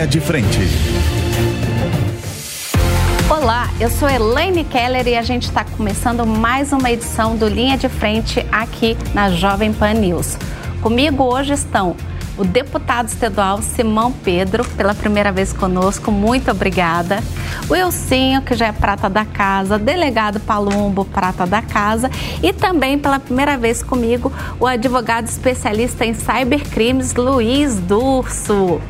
Linha de Frente. Olá, eu sou Elaine Keller e a gente está começando mais uma edição do Linha de Frente aqui na Jovem Pan News. Comigo hoje estão o deputado estadual Simão Pedro, pela primeira vez conosco, muito obrigada. O Elcinho, que já é prata da casa, delegado Palumbo, prata da casa, e também pela primeira vez comigo, o advogado especialista em cybercrimes, Luiz Durso.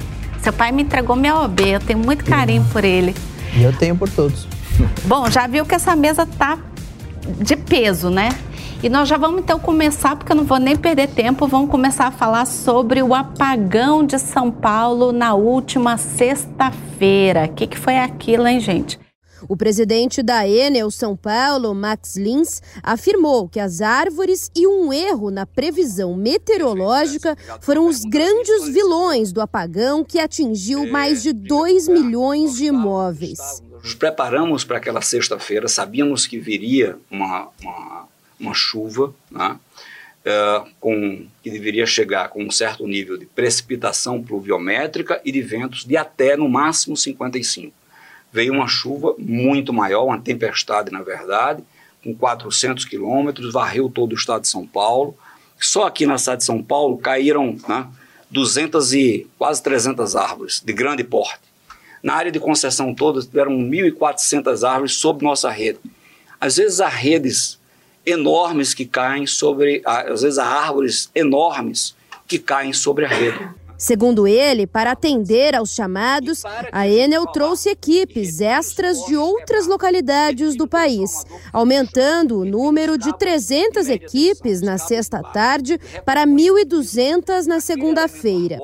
Seu pai me entregou minha OB, eu tenho muito carinho por ele. E eu tenho por todos. Bom, já viu que essa mesa tá de peso, né? E nós já vamos então começar, porque eu não vou nem perder tempo, vamos começar a falar sobre o apagão de São Paulo na última sexta-feira. O que, que foi aquilo, hein, gente? O presidente da Enel São Paulo, Max Lins, afirmou que as árvores e um erro na previsão meteorológica foram os grandes vilões do apagão que atingiu mais de 2 milhões de imóveis. Nos preparamos para aquela sexta-feira, sabíamos que viria uma, uma uma chuva, né, uh, com, que deveria chegar com um certo nível de precipitação pluviométrica e de ventos de até no máximo 55. Veio uma chuva muito maior, uma tempestade na verdade, com 400 quilômetros, varreu todo o estado de São Paulo. Só aqui na cidade de São Paulo caíram né, 200 e quase 300 árvores de grande porte. Na área de concessão toda tiveram 1.400 árvores sob nossa rede. Às vezes as redes enormes que caem sobre, às vezes, árvores enormes que caem sobre a rede. Segundo ele, para atender aos chamados, a Enel trouxe equipes extras de outras localidades do país, aumentando o número de 300 equipes na sexta tarde para 1.200 na segunda-feira.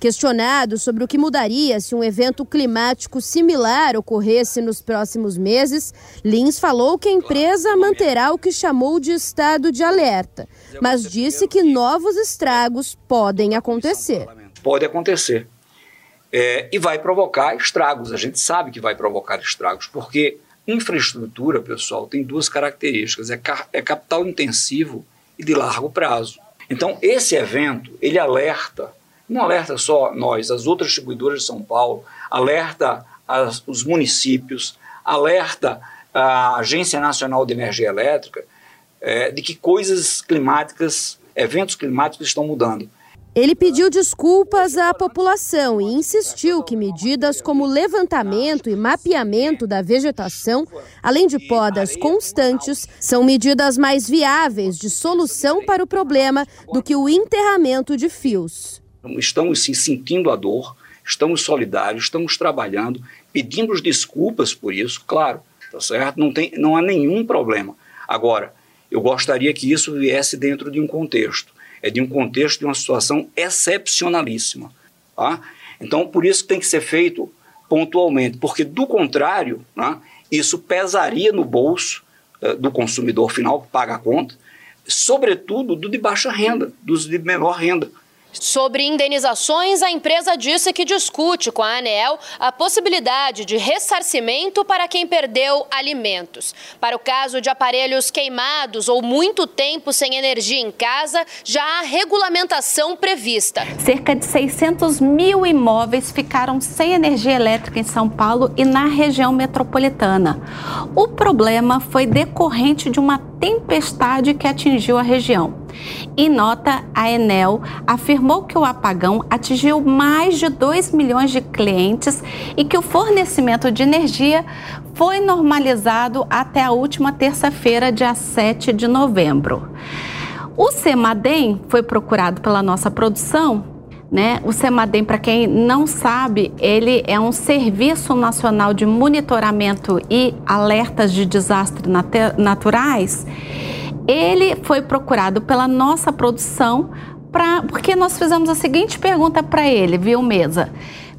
Questionado sobre o que mudaria se um evento climático similar ocorresse nos próximos meses, Lins falou que a empresa manterá o que chamou de estado de alerta, mas disse que novos estragos podem acontecer. Pode acontecer. É, e vai provocar estragos. A gente sabe que vai provocar estragos, porque infraestrutura, pessoal, tem duas características: é, é capital intensivo e de largo prazo. Então, esse evento ele alerta não alerta só nós, as outras distribuidoras de São Paulo, alerta as, os municípios, alerta a Agência Nacional de Energia Elétrica é, de que coisas climáticas, eventos climáticos estão mudando. Ele pediu desculpas à população e insistiu que medidas como levantamento e mapeamento da vegetação, além de podas constantes, são medidas mais viáveis de solução para o problema do que o enterramento de fios. Estamos sim sentindo a dor, estamos solidários, estamos trabalhando, pedimos desculpas por isso, claro, tá certo? Não, tem, não há nenhum problema. Agora, eu gostaria que isso viesse dentro de um contexto. É de um contexto de uma situação excepcionalíssima. Tá? Então, por isso que tem que ser feito pontualmente, porque do contrário, né, isso pesaria no bolso uh, do consumidor final que paga a conta, sobretudo do de baixa renda, dos de menor renda. Sobre indenizações, a empresa disse que discute com a ANEL a possibilidade de ressarcimento para quem perdeu alimentos. Para o caso de aparelhos queimados ou muito tempo sem energia em casa, já há regulamentação prevista. Cerca de 600 mil imóveis ficaram sem energia elétrica em São Paulo e na região metropolitana. O problema foi decorrente de uma tempestade que atingiu a região. Em nota, a Enel afirmou que o apagão atingiu mais de 2 milhões de clientes e que o fornecimento de energia foi normalizado até a última terça-feira, dia 7 de novembro. O Semadem foi procurado pela nossa produção né? O CEMADEM, para quem não sabe, ele é um serviço nacional de monitoramento e alertas de desastres naturais ele foi procurado pela nossa produção pra, porque nós fizemos a seguinte pergunta para ele, viu, Mesa?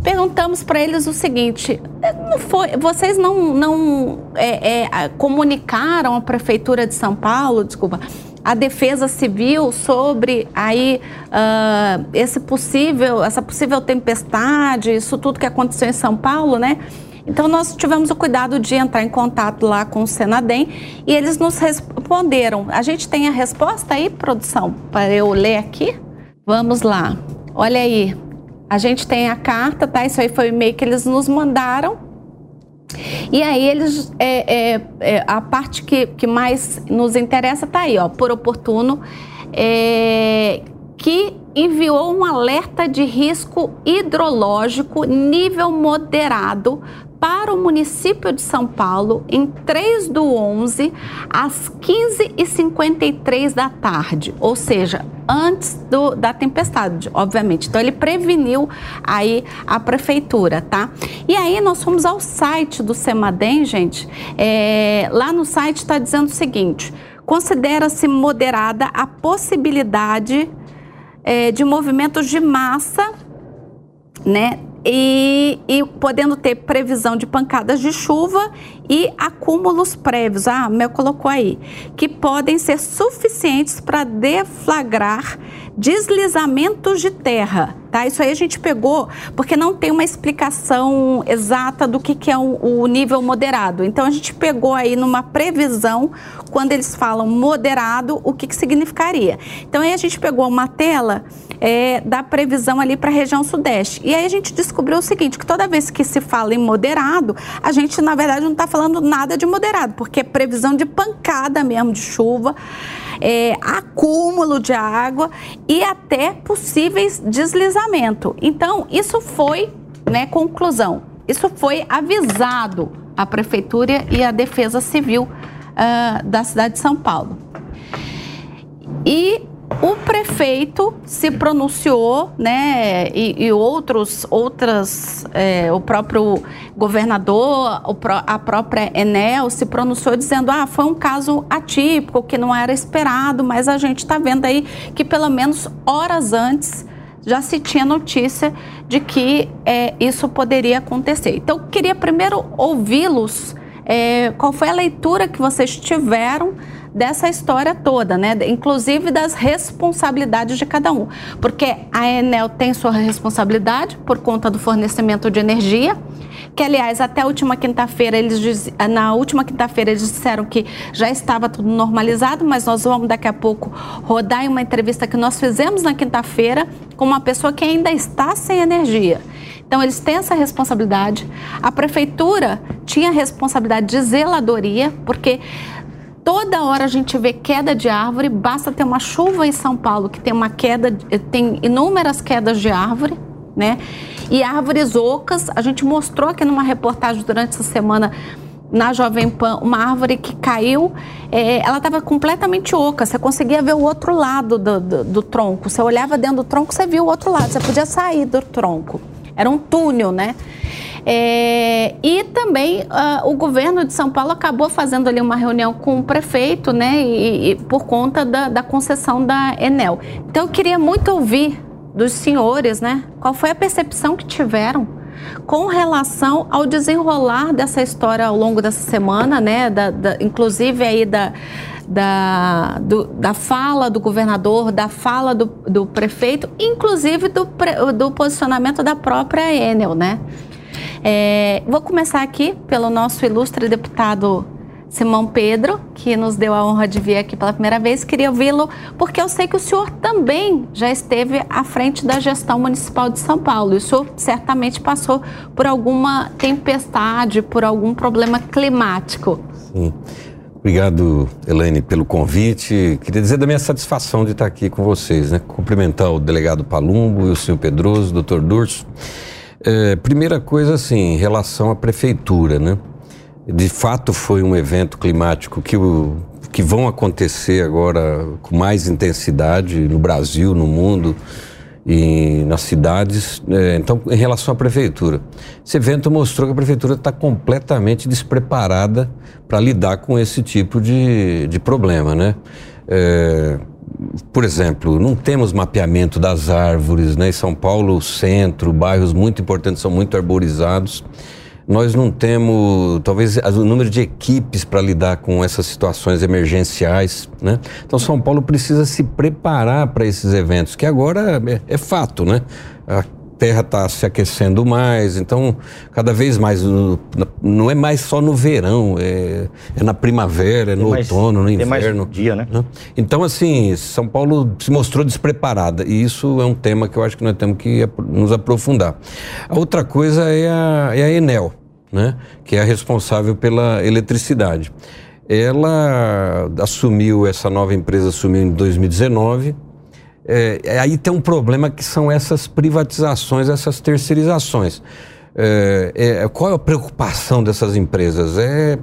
Perguntamos para eles o seguinte: não foi, vocês não, não é, é, comunicaram à Prefeitura de São Paulo, desculpa, a Defesa Civil sobre aí uh, esse possível, essa possível tempestade, isso tudo que aconteceu em São Paulo, né? Então, nós tivemos o cuidado de entrar em contato lá com o Senadem e eles nos responderam. A gente tem a resposta aí, produção, para eu ler aqui? Vamos lá. Olha aí. a gente tem a carta, tá? Isso aí foi o e-mail que eles nos mandaram. E aí eles, é, é, é, a parte que, que mais nos interessa tá aí, ó, por oportuno, é, que enviou um alerta de risco hidrológico nível moderado para o município de São Paulo em 3 do 11, às 15h53 da tarde, ou seja, antes do, da tempestade, obviamente. Então ele preveniu aí a prefeitura, tá? E aí nós fomos ao site do Semadem, gente. É, lá no site está dizendo o seguinte: considera-se moderada a possibilidade é, de movimentos de massa, né? E, e, podendo ter previsão de pancadas de chuva e acúmulos prévios, ah, Mel colocou aí, que podem ser suficientes para deflagrar deslizamentos de terra, tá? Isso aí a gente pegou porque não tem uma explicação exata do que, que é o, o nível moderado. Então a gente pegou aí numa previsão, quando eles falam moderado, o que, que significaria. Então aí a gente pegou uma tela é, da previsão ali para a região sudeste. E aí a gente descobriu o seguinte, que toda vez que se fala em moderado, a gente na verdade não está falando nada de moderado, porque é previsão de pancada mesmo de chuva é, acúmulo de água e até possíveis deslizamento. Então, isso foi, né, conclusão, isso foi avisado à Prefeitura e à Defesa Civil uh, da cidade de São Paulo. E o prefeito se pronunciou, né, e, e outros, outras, é, o próprio governador, o, a própria Enel se pronunciou dizendo, ah, foi um caso atípico, que não era esperado, mas a gente está vendo aí que pelo menos horas antes já se tinha notícia de que é, isso poderia acontecer. Então, eu queria primeiro ouvi-los, é, qual foi a leitura que vocês tiveram dessa história toda, né? Inclusive das responsabilidades de cada um. Porque a Enel tem sua responsabilidade por conta do fornecimento de energia, que aliás até a última quinta-feira eles na última quinta-feira eles disseram que já estava tudo normalizado, mas nós vamos daqui a pouco rodar em uma entrevista que nós fizemos na quinta-feira com uma pessoa que ainda está sem energia. Então, eles têm essa responsabilidade. A prefeitura tinha responsabilidade de zeladoria, porque Toda hora a gente vê queda de árvore, basta ter uma chuva em São Paulo que tem uma queda, tem inúmeras quedas de árvore, né? E árvores ocas, a gente mostrou aqui numa reportagem durante essa semana na Jovem Pan uma árvore que caiu, é, ela estava completamente oca, você conseguia ver o outro lado do, do, do, tronco. Você olhava dentro do tronco, você via o outro lado, você podia sair do tronco. Era um túnel, né? É, e também uh, o governo de São Paulo acabou fazendo ali uma reunião com o prefeito, né, e, e por conta da, da, concessão da Enel. Então eu queria muito ouvir dos senhores, né, qual foi a percepção que tiveram com relação ao desenrolar dessa história ao longo dessa semana, né, da, da inclusive aí da da, do, da fala do governador, da fala do, do prefeito, inclusive do, do posicionamento da própria Enel, né? É, vou começar aqui pelo nosso ilustre deputado Simão Pedro, que nos deu a honra de vir aqui pela primeira vez. Queria ouvi-lo, porque eu sei que o senhor também já esteve à frente da gestão municipal de São Paulo. E o senhor certamente passou por alguma tempestade, por algum problema climático. Sim. Obrigado, Elaine, pelo convite. Queria dizer da minha satisfação de estar aqui com vocês, né? Cumprimentar o delegado Palumbo e o senhor Pedroso, o doutor Durso. É, primeira coisa, assim, em relação à prefeitura, né? De fato, foi um evento climático que, que vão acontecer agora com mais intensidade no Brasil, no mundo e nas cidades. É, então, em relação à prefeitura, esse evento mostrou que a prefeitura está completamente despreparada para lidar com esse tipo de, de problema, né? É, por exemplo, não temos mapeamento das árvores, né? Em São Paulo, centro, bairros muito importantes são muito arborizados. Nós não temos, talvez, o número de equipes para lidar com essas situações emergenciais, né? Então, São Paulo precisa se preparar para esses eventos, que agora é, é fato, né? A Terra está se aquecendo mais, então cada vez mais não é mais só no verão, é, é na primavera, é no mais, outono, no inverno. dia, né? Então assim, São Paulo se mostrou despreparada e isso é um tema que eu acho que nós temos que nos aprofundar. A outra coisa é a, é a Enel, né? Que é a responsável pela eletricidade. Ela assumiu essa nova empresa assumiu em 2019 é, é, aí tem um problema que são essas privatizações, essas terceirizações. É, é, qual é a preocupação dessas empresas? É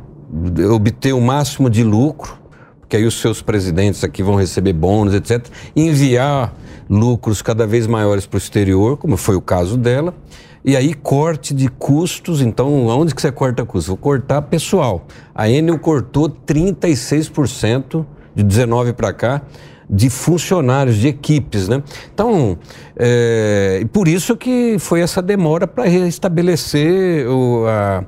obter o máximo de lucro, porque aí os seus presidentes aqui vão receber bônus, etc., enviar lucros cada vez maiores para o exterior, como foi o caso dela, e aí corte de custos, então onde que você corta custos? Vou cortar pessoal. A Enel cortou 36% de 19 para cá de funcionários, de equipes, né? Então, é, por isso que foi essa demora para restabelecer o, a,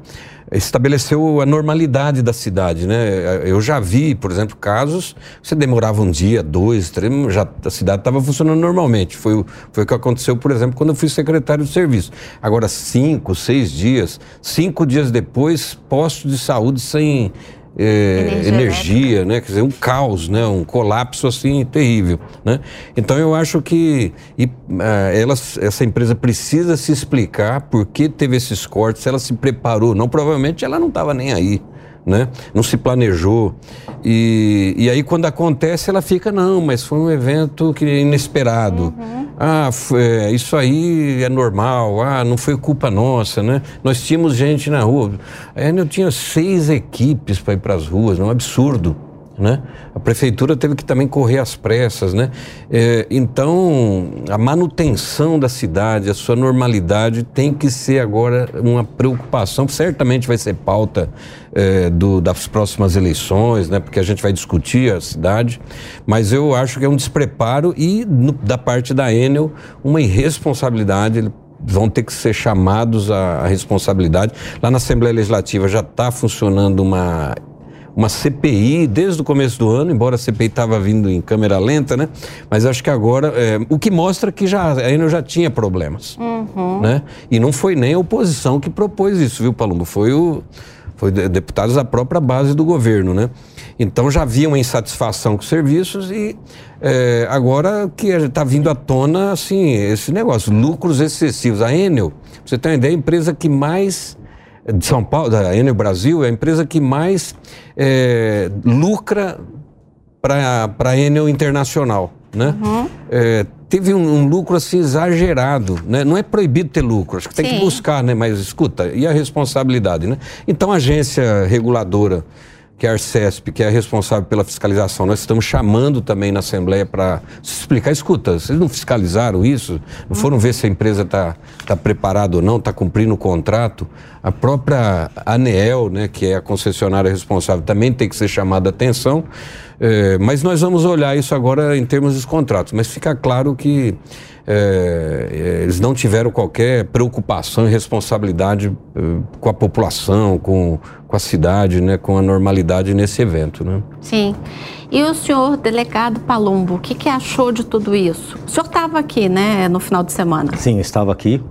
estabeleceu a normalidade da cidade, né? Eu já vi, por exemplo, casos você demorava um dia, dois, três, já a cidade estava funcionando normalmente. Foi, foi o que aconteceu, por exemplo, quando eu fui secretário de serviço. Agora, cinco, seis dias, cinco dias depois, postos de saúde sem é, energia, energia né? Quer dizer, um caos, né? Um colapso assim terrível, né? Então eu acho que e, uh, ela, essa empresa precisa se explicar por que teve esses cortes, se ela se preparou, não provavelmente ela não estava nem aí, né? Não se planejou. E, e aí quando acontece ela fica, não, mas foi um evento que inesperado. Uhum. Ah, é, isso aí é normal, ah, não foi culpa nossa, né? Nós tínhamos gente na rua. Eu tinha seis equipes para ir para as ruas, é um absurdo. Né? A prefeitura teve que também correr às pressas, né? É, então, a manutenção da cidade, a sua normalidade tem que ser agora uma preocupação, certamente vai ser pauta é, do, das próximas eleições, né? Porque a gente vai discutir a cidade, mas eu acho que é um despreparo e no, da parte da Enel uma irresponsabilidade, vão ter que ser chamados à responsabilidade. Lá na Assembleia Legislativa já está funcionando uma uma CPI desde o começo do ano, embora a CPI estava vindo em câmera lenta, né? Mas acho que agora, é, o que mostra que já, a Enel já tinha problemas, uhum. né? E não foi nem a oposição que propôs isso, viu, Palumbo? Foi o foi deputados da própria base do governo, né? Então já havia uma insatisfação com os serviços e é, agora que está vindo à tona, assim, esse negócio, lucros excessivos. A Enel, você tem uma ideia, é a empresa que mais de São Paulo, da Enel Brasil, é a empresa que mais é, lucra para a Enel Internacional. Né? Uhum. É, teve um, um, lucro assim exagerado, né? Não é proibido ter lucro, acho que tem Sim. que buscar, né? Mas escuta, e a responsabilidade, né? Então a agência reguladora que é a Arcesp, que é responsável pela fiscalização, nós estamos chamando também na Assembleia para se explicar. Escuta, vocês não fiscalizaram isso? Não foram ver se a empresa está tá preparada ou não, está cumprindo o contrato? A própria ANEEL, né, que é a concessionária responsável, também tem que ser chamada a atenção. É, mas nós vamos olhar isso agora em termos dos contratos. Mas fica claro que é, é, eles não tiveram qualquer preocupação e responsabilidade é, com a população, com, com a cidade, né, com a normalidade nesse evento. Né? Sim. E o senhor delegado Palumbo, o que, que achou de tudo isso? O senhor estava aqui, né, no final de semana? Sim, estava aqui.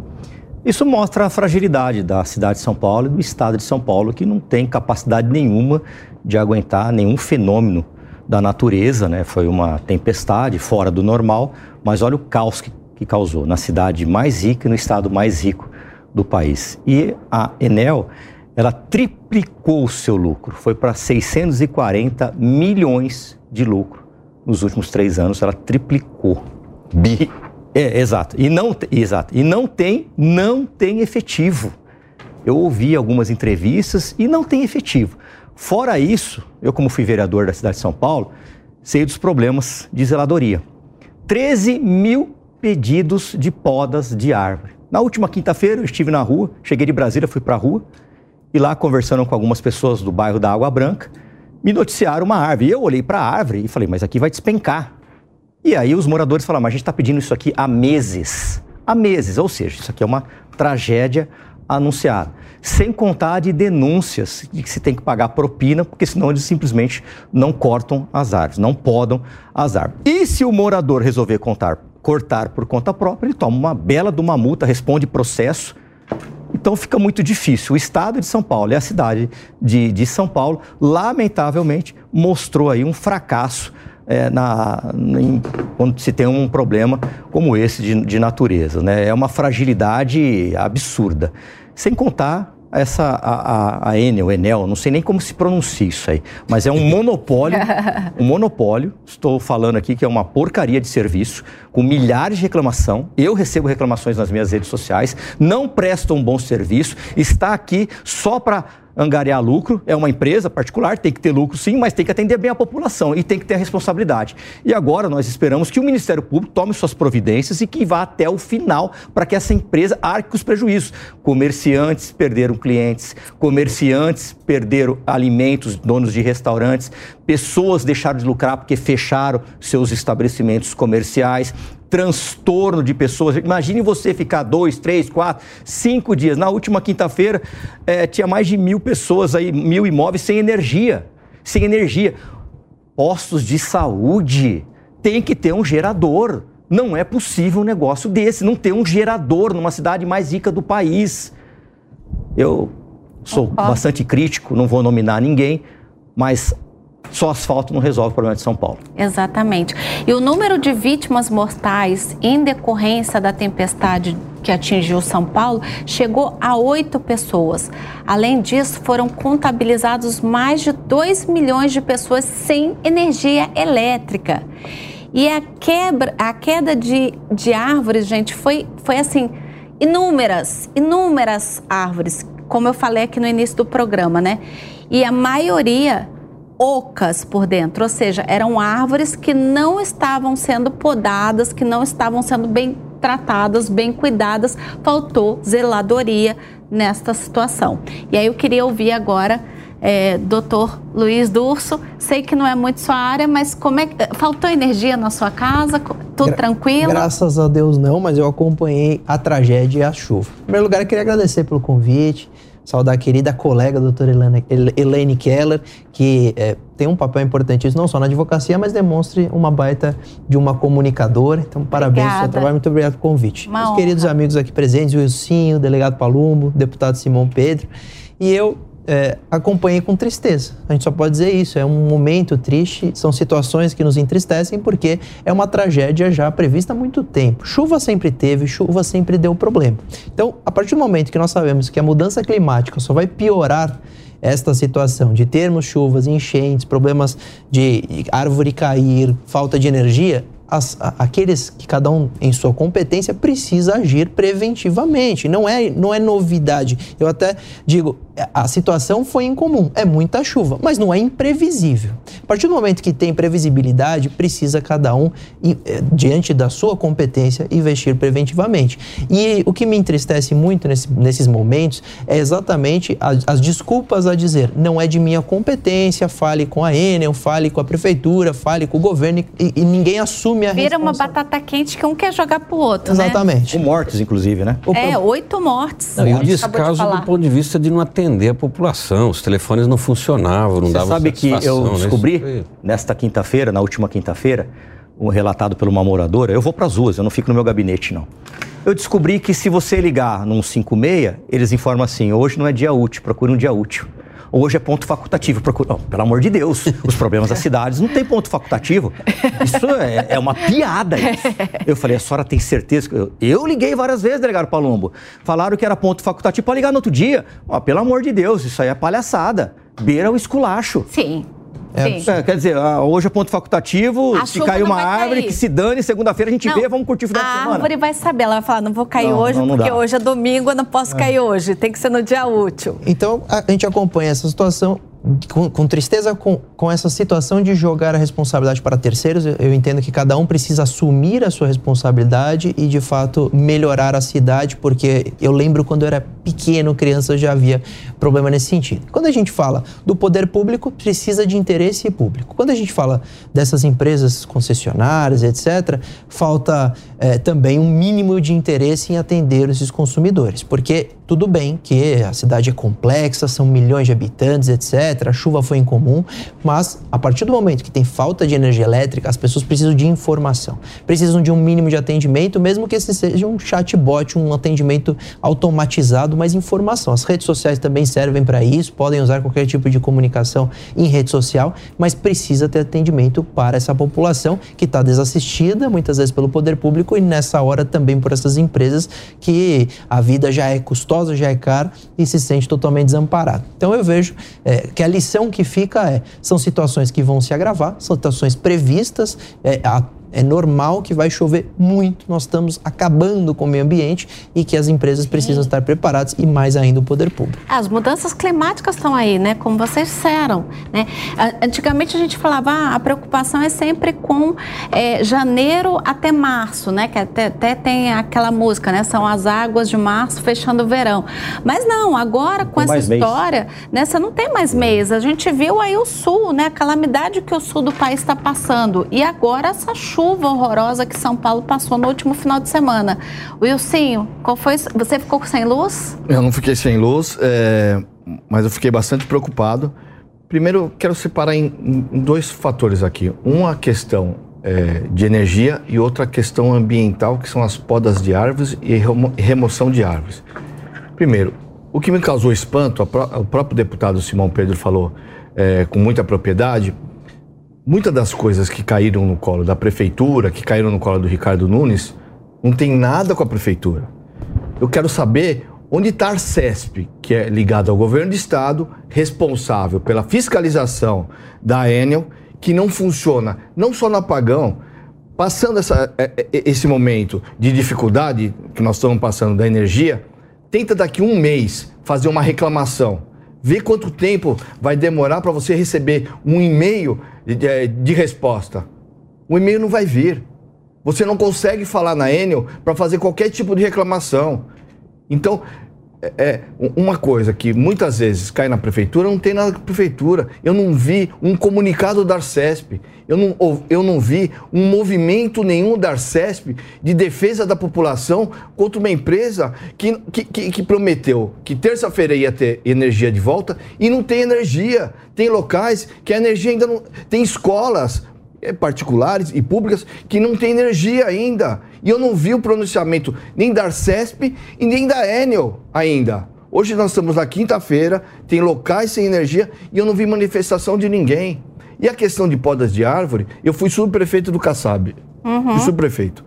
Isso mostra a fragilidade da cidade de São Paulo e do estado de São Paulo, que não tem capacidade nenhuma de aguentar nenhum fenômeno da natureza, né? Foi uma tempestade fora do normal, mas olha o caos que que causou na cidade mais rica e no estado mais rico do país. E a Enel, ela triplicou o seu lucro, foi para 640 milhões de lucro nos últimos três anos, ela triplicou. Bi. É, exato. E não, exato. E não tem, não tem efetivo. Eu ouvi algumas entrevistas e não tem efetivo. Fora isso, eu como fui vereador da cidade de São Paulo, sei dos problemas de zeladoria. 13 mil pedidos de podas de árvore. Na última quinta-feira eu estive na rua, cheguei de Brasília, fui para a rua e lá conversando com algumas pessoas do bairro da Água Branca, me noticiaram uma árvore. E eu olhei para a árvore e falei, mas aqui vai despencar. E aí os moradores falaram, mas a gente está pedindo isso aqui há meses. Há meses, ou seja, isso aqui é uma tragédia anunciada. Sem contar de denúncias de que se tem que pagar propina, porque senão eles simplesmente não cortam as árvores, não podam as árvores. E se o morador resolver contar cortar por conta própria, ele toma uma bela de uma multa, responde processo. Então fica muito difícil. O estado de São Paulo e a cidade de, de São Paulo, lamentavelmente, mostrou aí um fracasso é, na, em, quando se tem um problema como esse de, de natureza. Né? É uma fragilidade absurda. Sem contar essa a, a, a Enel, Enel, não sei nem como se pronuncia isso aí, mas é um monopólio, um monopólio. Estou falando aqui que é uma porcaria de serviço com milhares de reclamação. Eu recebo reclamações nas minhas redes sociais, não prestam um bom serviço, está aqui só para angariar lucro, é uma empresa particular, tem que ter lucro sim, mas tem que atender bem a população e tem que ter a responsabilidade. E agora nós esperamos que o Ministério Público tome suas providências e que vá até o final para que essa empresa arque os prejuízos. Comerciantes perderam clientes, comerciantes perderam alimentos, donos de restaurantes, pessoas deixaram de lucrar porque fecharam seus estabelecimentos comerciais, transtorno de pessoas. Imagine você ficar dois, três, quatro, cinco dias. Na última quinta-feira, é, tinha mais de mil pessoas aí, mil imóveis sem energia. Sem energia. Postos de saúde tem que ter um gerador. Não é possível um negócio desse, não ter um gerador numa cidade mais rica do país. Eu sou bastante crítico, não vou nominar ninguém, mas só asfalto não resolve o problema de São Paulo. Exatamente. E o número de vítimas mortais em decorrência da tempestade que atingiu São Paulo chegou a oito pessoas. Além disso, foram contabilizados mais de 2 milhões de pessoas sem energia elétrica. E a, quebra, a queda de, de árvores, gente, foi, foi assim, inúmeras, inúmeras árvores, como eu falei aqui no início do programa, né? E a maioria ocas por dentro, ou seja, eram árvores que não estavam sendo podadas, que não estavam sendo bem tratadas, bem cuidadas, faltou zeladoria nesta situação. E aí eu queria ouvir agora é, doutor Luiz Durso. Sei que não é muito sua área, mas como é faltou energia na sua casa? Tudo Gra tranquilo? Graças a Deus não, mas eu acompanhei a tragédia e a chuva. Em primeiro lugar, eu queria agradecer pelo convite saudar a querida colega a doutora Elaine Keller, que é, tem um papel importantíssimo não só na advocacia, mas demonstre uma baita de uma comunicadora. Então, parabéns pelo seu trabalho, muito obrigado pelo convite. Uma Meus honra. queridos amigos aqui presentes, o Wilsinho, o delegado Palumbo, o deputado Simão Pedro, e eu é, acompanhei com tristeza. A gente só pode dizer isso. É um momento triste, são situações que nos entristecem porque é uma tragédia já prevista há muito tempo. Chuva sempre teve, chuva sempre deu problema. Então, a partir do momento que nós sabemos que a mudança climática só vai piorar esta situação de termos chuvas, enchentes, problemas de árvore cair, falta de energia, as, aqueles que cada um em sua competência precisa agir preventivamente. Não é, não é novidade. Eu até digo, a situação foi incomum, é muita chuva, mas não é imprevisível. A partir do momento que tem previsibilidade, precisa cada um, eh, diante da sua competência, investir preventivamente. E o que me entristece muito nesse, nesses momentos é exatamente as, as, desculpas a dizer: não é de minha competência, fale com a Enel, fale com a prefeitura, fale com o governo e, e ninguém assume a Vira uma batata quente que um quer jogar pro outro, né? Exatamente. Né? Com mortes, inclusive, né? É, oito mortes. Não, e um descaso de do ponto de vista de não atender atender a população. Os telefones não funcionavam, não Você davam sabe que eu né? descobri né? nesta quinta-feira, na última quinta-feira, um relatado por uma moradora. Eu vou para as ruas, eu não fico no meu gabinete, não. Eu descobri que se você ligar num 56, eles informam assim: hoje não é dia útil, procure um dia útil. Hoje é ponto facultativo. Procura... Oh, pelo amor de Deus, os problemas das cidades não tem ponto facultativo. Isso é, é uma piada. Isso. Eu falei, a senhora tem certeza? Eu, eu liguei várias vezes, delegado Palombo. Falaram que era ponto facultativo para ligar no outro dia. Oh, pelo amor de Deus, isso aí é palhaçada. Beira o esculacho. Sim. É, é, quer dizer, ah, hoje é ponto facultativo, a se caiu uma árvore, cair. que se dane, segunda-feira a gente não, vê, vamos curtir o final de semana. A árvore vai saber, ela vai falar, não vou cair não, hoje, não, porque dá. hoje é domingo, eu não posso é. cair hoje, tem que ser no dia útil. Então, a gente acompanha essa situação com, com, tristeza com, com essa situação de jogar a responsabilidade para terceiros. Eu, eu, entendo que cada um precisa assumir a sua responsabilidade e, de fato, melhorar a cidade, porque eu lembro quando eu era pequeno, criança, já havia problema nesse sentido. Quando a gente fala do poder público, precisa de interesse público. Quando a gente fala dessas empresas concessionárias, etc., falta é, também um mínimo de interesse em atender esses consumidores, porque tudo bem que a cidade é complexa, são milhões de habitantes, etc. A chuva foi incomum, mas a partir do momento que tem falta de energia elétrica, as pessoas precisam de informação, precisam de um mínimo de atendimento, mesmo que esse seja um chatbot, um atendimento automatizado, mas informação. As redes sociais também servem para isso, podem usar qualquer tipo de comunicação em rede social, mas precisa ter atendimento para essa população que está desassistida, muitas vezes pelo poder público e nessa hora também por essas empresas que a vida já é custosa, já é cara e se sente totalmente desamparado. Então eu vejo é, que a lição que fica é são situações que vão se agravar, são situações previstas, é, a é normal que vai chover muito. Nós estamos acabando com o meio ambiente e que as empresas precisam estar preparadas e mais ainda o poder público. As mudanças climáticas estão aí, né? Como vocês disseram. Né? Antigamente a gente falava ah, a preocupação é sempre com é, janeiro até março, né? Que até, até, tem aquela música, né? São as águas de março fechando o verão. Mas não, agora com essa história, né? Você não tem mais mês. A gente viu aí o sul, né? A calamidade que o sul do país está passando. E agora essa chuva chuva horrorosa que São Paulo passou no último final de semana. Wilsinho, qual foi? Você ficou sem luz? Eu não fiquei sem luz, é, mas eu fiquei bastante preocupado. Primeiro, quero separar em, em dois fatores aqui. Uma questão é, de energia e outra questão ambiental, que são as podas de árvores e remoção de árvores. Primeiro, o que me causou espanto, o próprio deputado Simão Pedro falou é, com muita propriedade, muitas das coisas que caíram no colo da prefeitura, que caíram no colo do Ricardo Nunes, não tem nada com a prefeitura. Eu quero saber onde está a Arcesp, que é ligado ao governo do estado, responsável pela fiscalização da Enel, que não funciona não só no apagão, passando essa, é, é, esse momento de dificuldade que nós estamos passando da energia, tenta daqui um mês fazer uma reclamação. Vê quanto tempo vai demorar para você receber um e-mail de, de resposta. O e-mail não vai vir. Você não consegue falar na Enel para fazer qualquer tipo de reclamação. Então, é, é, uma coisa que muitas vezes cai na prefeitura, não tem nada com a prefeitura. Eu não vi um comunicado da Arcesp, eu não, eu não vi um movimento nenhum da Arcesp de defesa da população contra uma empresa que, que, que, que prometeu que terça-feira ia ter energia de volta e não tem energia. Tem locais que a energia ainda não. Tem escolas é, particulares e públicas que não tem energia ainda. E eu não vi o pronunciamento nem da Arcesp e nem da Enel ainda. Hoje nós estamos na quinta-feira, tem locais sem energia e eu não vi manifestação de ninguém. E a questão de podas de árvore, eu fui subprefeito do Kassab. Uhum. Fui subprefeito.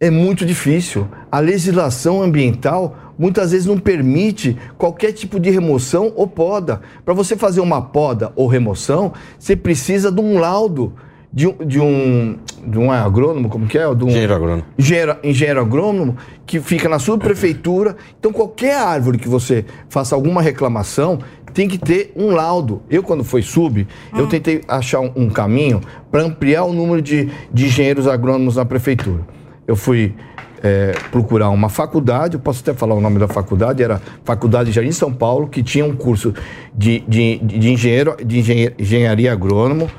É muito difícil. A legislação ambiental muitas vezes não permite qualquer tipo de remoção ou poda. Para você fazer uma poda ou remoção, você precisa de um laudo de um, de um, de um agrônomo, como que é? De um, engenheiro agrônomo. Engenheiro, engenheiro agrônomo, que fica na sua prefeitura. Então, qualquer árvore que você faça alguma reclamação, tem que ter um laudo. Eu, quando fui sub, hum. eu tentei achar um, um caminho para ampliar o número de, de engenheiros agrônomos na prefeitura. Eu fui é, procurar uma faculdade, eu posso até falar o nome da faculdade, era Faculdade de Jardim São Paulo, que tinha um curso de, de, de, engenheiro, de engenharia agrônomo,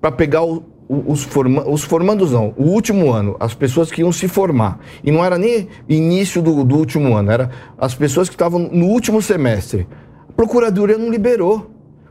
para pegar o, os, forma, os formandos, não, o último ano, as pessoas que iam se formar. E não era nem início do, do último ano, era as pessoas que estavam no último semestre. A Procuradoria não liberou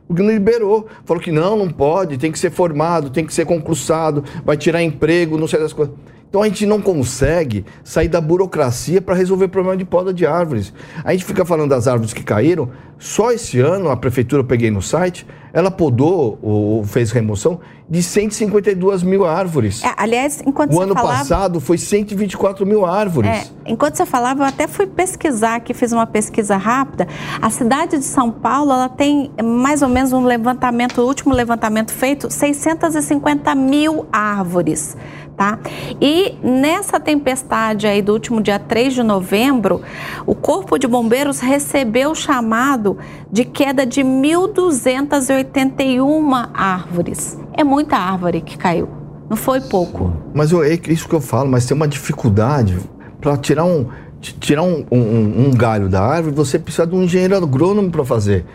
porque não liberou. Falou que não, não pode, tem que ser formado, tem que ser concursado, vai tirar emprego, não sei das coisas. Então a gente não consegue sair da burocracia para resolver o problema de poda de árvores. A gente fica falando das árvores que caíram. Só esse ano, a prefeitura, eu peguei no site, ela podou ou fez remoção de 152 mil árvores. É, aliás, enquanto o você ano falava... passado foi 124 mil árvores. É, enquanto você falava, eu até fui pesquisar aqui, fiz uma pesquisa rápida. A cidade de São Paulo, ela tem mais ou menos um levantamento, o último levantamento feito, 650 mil árvores tá? E nessa tempestade aí do último dia 3 de novembro, o Corpo de Bombeiros recebeu o chamado de queda de 1.281 árvores. É muita árvore que caiu, não foi pouco. Mas eu, é isso que eu falo, mas tem uma dificuldade para tirar um tirar um, um, um galho da árvore, você precisa de um engenheiro agrônomo para fazer.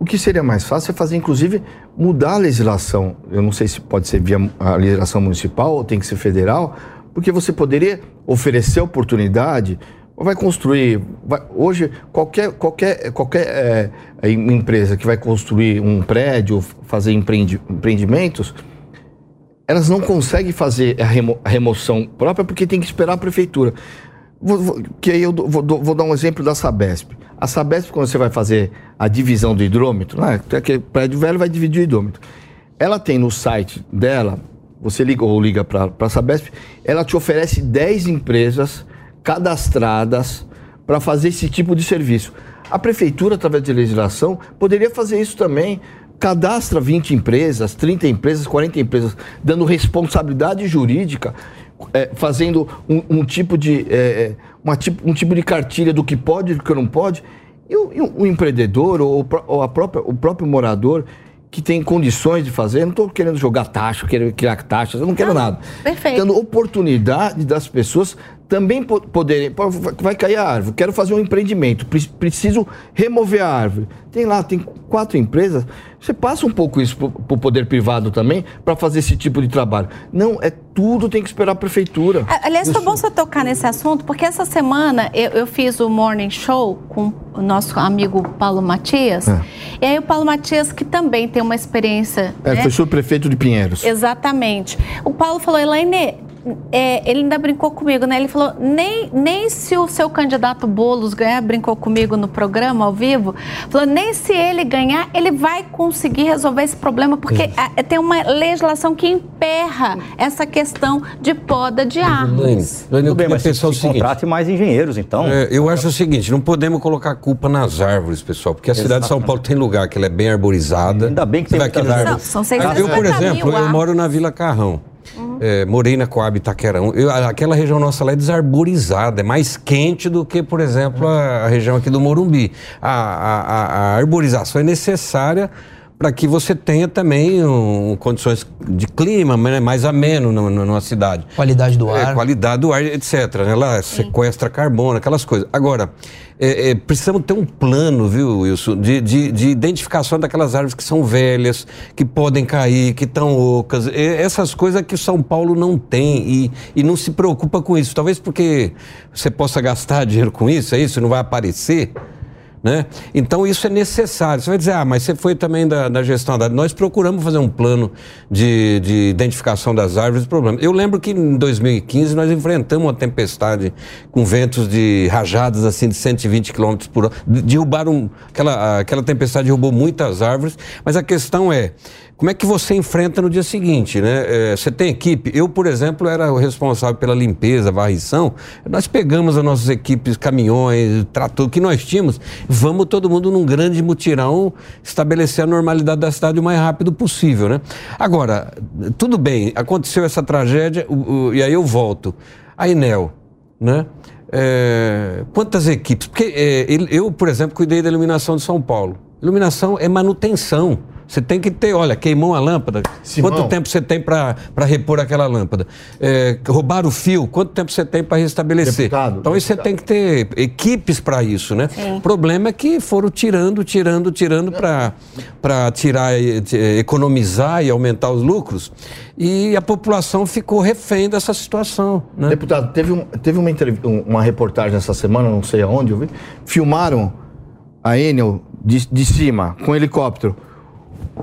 O que seria mais fácil é fazer, inclusive, mudar a legislação. Eu não sei se pode ser via a legislação municipal ou tem que ser federal, porque você poderia oferecer oportunidade. vai construir. vai- hoje, qualquer, qualquer, qualquer é, é, empresa que vai construir um prédio, fazer empreendi- empreendimentos, elas não conseguem fazer a, remo- a remoção própria porque tem que esperar a prefeitura. Vou, vou- que aí eu vou, vou dar um exemplo da Sabesp. A Sabesp, quando você vai fazer a divisão do hidrômetro, né, tem aquele prédio velho vai dividir o hidrômetro. Ela tem no site dela, você liga ou liga para a Sabesp, ela te oferece 10 empresas cadastradas para fazer esse tipo de serviço. A prefeitura, através de legislação, poderia fazer isso também. Cadastra 20 empresas, 30 empresas, 40 empresas, dando responsabilidade jurídica, eh, fazendo um, um tipo de, eh, uma tipo, um tipo de cartilha do que pode e do que não pode. E o, e o- empreendedor ou, ou a própria, o próprio morador que tem condições de fazer, eu não estou querendo jogar taxa, querendo criar taxas, eu não quero Não, nada. perfeito. Dando oportunidade das pessoas também po- poderem. vai- cair a árvore, quero fazer um empreendimento, pre- preciso remover a árvore. Tem lá, tem quatro empresas. Você passa um pouco isso para o poder privado também, para fazer esse tipo de trabalho. Não, é tudo tem que esperar a prefeitura. Aliás, foi bom você tocar nesse assunto, porque essa semana eu, eu fiz o Morning Show com o nosso amigo Paulo Matias. É. E aí o Paulo Matias, que também tem uma experiência... É, né? Foi subprefeito de Pinheiros. Exatamente. O Paulo falou, Elaine, é, ele ainda brincou comigo, né? Ele falou, nem, nem se o seu candidato Boulos ganhar, brincou comigo no programa ao vivo, falou, nem se ele ganhar, ele vai conseguir resolver esse problema, porque ah, tem uma legislação que emperra essa questão de poda de árvores. Eu Tudo bem, mas pensar o se seguinte. contrate mais engenheiros, então. É, eu acho o seguinte, não podemos colocar a culpa nas árvores, pessoal, porque a cidade de São Paulo tem lugar que ela é bem arborizada. Ainda bem que tem vai muitas árvores. São- são Eu, por 650 exemplo, eu moro na Vila Carrão. É, morei na Coab Itaquerão. Eu- aquela região nossa lá é desarborizada, é mais quente do que, por exemplo, a, a região aqui do Morumbi. A- a- a arborização é necessária para que você tenha também um, condições de clima né, mais ameno no- no- numa cidade. Qualidade do É, ar. qualidade do ar, etc. Né? Ela sequestra carbono, aquelas coisas. Agora, é, é, precisamos ter um plano, viu, Wilson, de, de, de identificação daquelas árvores que são velhas, que podem cair, que estão ocas. É, essas coisas que o São Paulo não tem e, e não se preocupa com isso. Talvez porque você possa gastar dinheiro com isso, é isso, não vai aparecer. Né? Então isso é necessário. Você vai dizer, ah, mas você foi também da, da gestão da. Nós procuramos fazer um plano de, de identificação das árvores e problemas. Eu lembro que em 2015 nós enfrentamos uma tempestade com ventos de rajadas assim de 120 km por hora. De- Derrubaram. Aquela, aquela tempestade derrubou muitas árvores, mas a questão é. Como é que você enfrenta no dia seguinte, né? É, você tem equipe? Eu, por exemplo, era o responsável pela limpeza, varrição. Nós pegamos as nossas equipes, caminhões, trator que nós tínhamos. Vamos todo mundo num grande mutirão estabelecer a normalidade da cidade o mais rápido possível, né? Agora, tudo bem, aconteceu essa tragédia o- o- e aí eu volto. A Enel, né? É, quantas equipes? Porque é, eu, por exemplo, cuidei da iluminação de São Paulo. Iluminação é manutenção. Você tem que ter, olha, queimou a lâmpada. Simão. Quanto tempo você tem para repor aquela lâmpada? É, roubaram o fio, quanto tempo você tem para restabelecer? Deputado, então você tem que ter equipes para isso, né? O problema é que foram tirando, tirando, tirando para tirar, eh, economizar e aumentar os lucros. E a população ficou refém dessa situação. Né? Deputado, teve, um- teve uma, um- uma reportagem essa semana, não sei aonde eu vi, filmaram a Enel de, de cima, com helicóptero.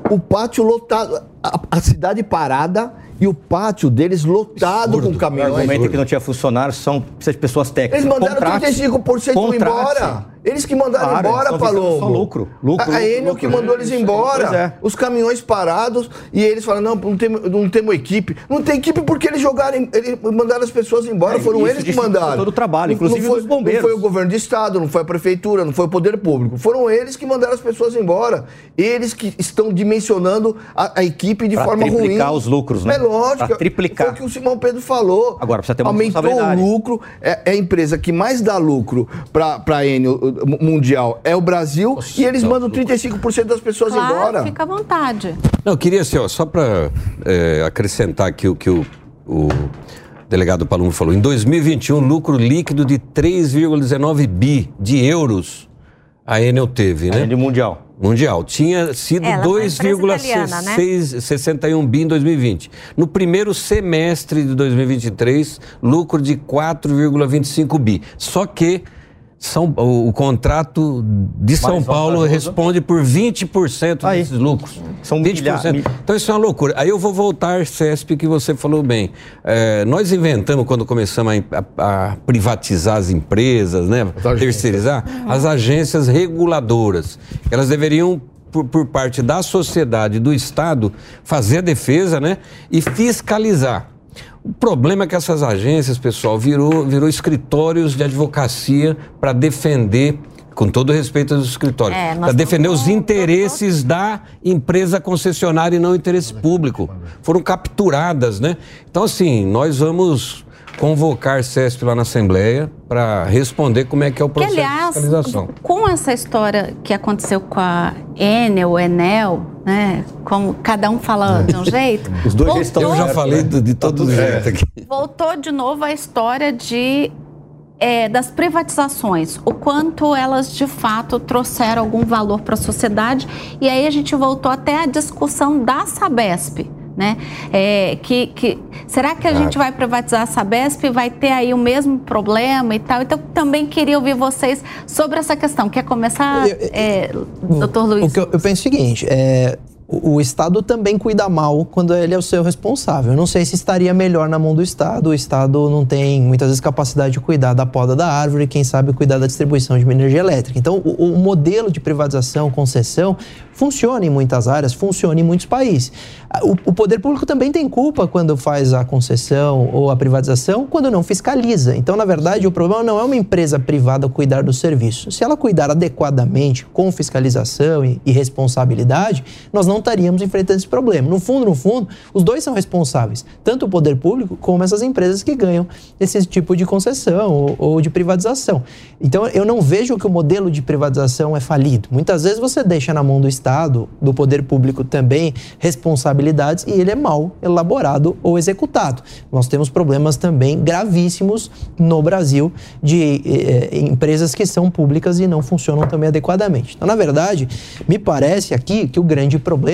O pátio lotado, a, a cidade parada e o pátio deles lotado Absurdo. com O caminhões. argumento que não tinha funcionários são pessoas técnicas. Eles mandaram Contrate. 35% Contrate. embora. Eles que mandaram Claro, embora, eles Palombo. só lucro. Lucro, a Enel lucro. que mandou eles Isso aí. embora. É. Os caminhões parados e eles falam, não, não temos, não temos equipe. Não tem equipe porque eles jogaram, eles mandaram as pessoas embora. É, Foram isso eles que mandaram. todo o trabalho, inclusive não foi, dos bombeiros. Não foi o governo de estado, não foi a prefeitura, não foi o poder público. Foram eles que mandaram as pessoas embora. Eles que estão dimensionando a, a equipe de Pra forma ruim. triplicar os lucros, né? É lógico. Pra triplicar. Foi o que o Simão Pedro falou. Agora, precisa ter uma Aumentou o lucro, é, é a empresa que mais dá lucro para a Enel uh, mundial é o Brasil e eles mandam 35% das pessoas Claro, embora. fica à vontade. Não, eu queria assim, ó, só para acrescentar aqui o que o, o delegado Palumbo falou. Em 2021, lucro líquido de 3,19 bi de euros a Enel teve, A né? rede mundial. Mundial. Tinha sido Ela foi uma empresa italiana, né? 2,61 bi em 2020. No primeiro semestre de 2023, lucro de 4,25 bi. Só que são, o, o contrato de São Paulo vantajoso. responde por 20% Aí. desses lucros. São 20%. milha- mil- Então isso é uma loucura. Aí eu vou voltar, CESP, que você falou bem. É, nós inventamos, quando começamos a, a- a privatizar as empresas, né? agências. terceirizar, as agências reguladoras. Elas deveriam, por, por parte da sociedade, do Estado, fazer a defesa né? e fiscalizar. O problema é que essas agências, pessoal, virou, virou escritórios de advocacia para defender, com todo respeito aos escritórios, É, para defender os interesses da empresa concessionária e não o interesse público. Foram capturadas, né? Então, assim, nós vamos convocar CESP lá na Assembleia para responder como é que é o Que, processo aliás, de fiscalização. com essa história que aconteceu com a Enel, Enel, né? Como cada um fala de um jeito. Os dois já voltou, estão Eu já falei né? do- de todo tudo jeito aqui. voltou de novo a história de é, das privatizações, o quanto elas de fato trouxeram algum valor para a sociedade. E aí a gente voltou até a discussão da Sabesp. Né? É, que, que, será que a gente vai privatizar a Sabesp e vai ter aí o mesmo problema e tal? Então, também queria ouvir vocês sobre essa questão. Quer começar, Eu- eu- é, doutor Luiz? O que eu, eu penso é o seguinte, é, o, Estado também cuida mal quando ele é o seu responsável. Eu não sei se estaria melhor na mão do Estado. O Estado não tem muitas vezes capacidade de cuidar da poda da árvore, quem sabe cuidar da distribuição de energia elétrica. Então, o, o modelo de privatização, concessão, funciona em muitas áreas, funciona em muitos países. Ah, O, o poder público também tem culpa quando faz a concessão ou a privatização, quando não fiscaliza. Então, na verdade, o problema não é uma empresa privada cuidar do serviço. Se ela cuidar adequadamente, com fiscalização e, e responsabilidade, nós não estaríamos enfrentando esse problema. No fundo, no fundo, os dois são responsáveis, tanto o poder público como essas empresas que ganham esse tipo de concessão ou, ou de privatização. Então, eu não vejo que o modelo de privatização é falido. Muitas vezes você deixa na mão do Estado, do poder público também, responsabilidades e ele é mal elaborado ou executado. Nós temos problemas também gravíssimos no Brasil de eh, empresas que são públicas e não funcionam também adequadamente. Então, na verdade, me parece aqui que o grande problema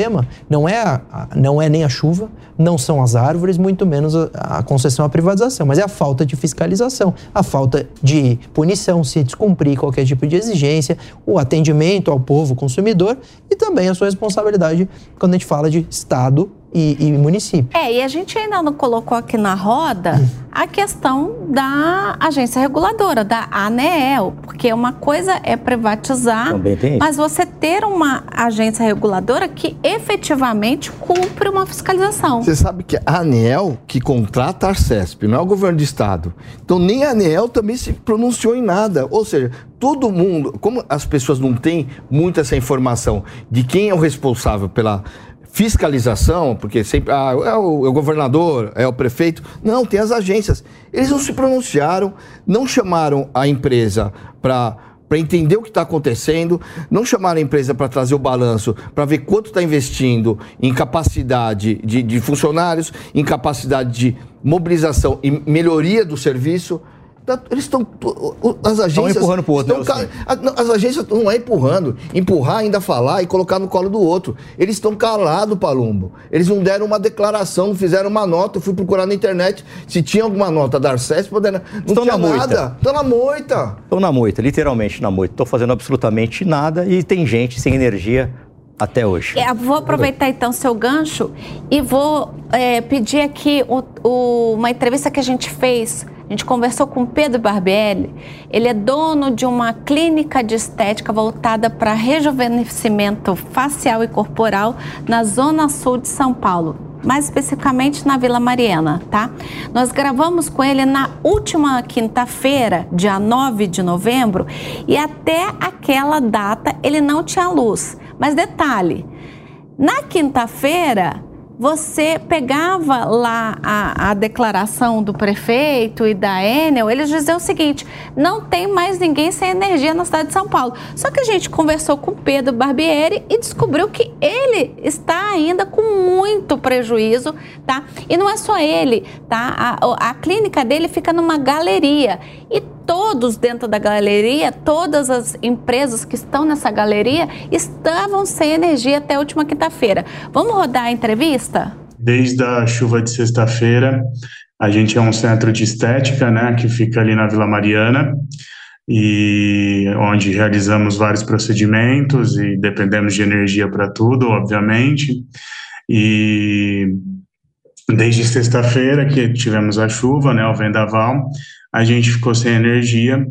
não é, a, a- não é nem a chuva, não são as árvores, muito menos a, a concessão à privatização, mas é a falta de fiscalização, a falta de punição se descumprir qualquer tipo de exigência, o atendimento ao povo consumidor e também a sua responsabilidade quando a gente fala de Estado e, e município. É, e a gente ainda não colocou aqui na roda a questão da agência reguladora, da ANEEL, porque uma coisa é privatizar, mas você ter uma agência reguladora que efetivamente cumpre uma fiscalização. Você sabe que a ANEEL que contrata a Arcesp, não é o governo do estado. Então nem a ANEEL também se pronunciou em nada. Ou seja, todo mundo, como as pessoas não têm muito essa informação de quem é o responsável pela fiscalização, porque sempre ah, é, o, é o governador, é o prefeito. Não, tem as agências. Eles não se pronunciaram, não chamaram a empresa para para entender o que está acontecendo, não chamaram a empresa para trazer o balanço, para ver quanto está investindo em capacidade de, de funcionários, em capacidade de mobilização e melhoria do serviço. Tá- Eles estão. As agências. empurrando pro outro, estão né, ca- a- não, As agências não é empurrando. Empurrar, ainda falar e colocar no colo do outro. Eles estão calados, Palumbo. Eles não deram uma declaração, não fizeram uma nota. Eu fui procurar na internet se tinha alguma nota da Arcesp. Não Estão tinha na moita. nada. Estão na moita. Estou na moita, literalmente na moita. Estou fazendo absolutamente nada e tem gente sem energia até hoje. É, vou aproveitar então seu gancho e vou é, pedir aqui o- o- uma entrevista que a gente fez. Gente conversou com Pedro Barbieri. Ele é dono de uma clínica de estética voltada para rejuvenescimento facial e corporal na Zona Sul de São Paulo. Mais especificamente na Vila Mariana, tá? Nós gravamos com ele na última quinta-feira, dia 9 de novembro, e até aquela data ele não tinha luz. Mas detalhe, na quinta-feira, você pegava lá a, a declaração do prefeito e da Enel, eles diziam o seguinte: não tem mais ninguém sem energia na cidade de São Paulo. Só que a gente conversou com Pedro Barbieri e descobriu que ele está ainda com muito prejuízo, tá? E não é só ele, tá? A, a clínica dele fica numa galeria e todos dentro da galeria, todas as empresas que estão nessa galeria estavam sem energia até a última quinta-feira. Vamos rodar a entrevista? Desde a chuva de sexta-feira, a gente é um centro de estética, né, que fica ali na Vila Mariana e onde realizamos vários procedimentos e dependemos de energia para tudo, obviamente. E desde sexta-feira que tivemos a chuva, né, o vendaval, a gente ficou sem energia,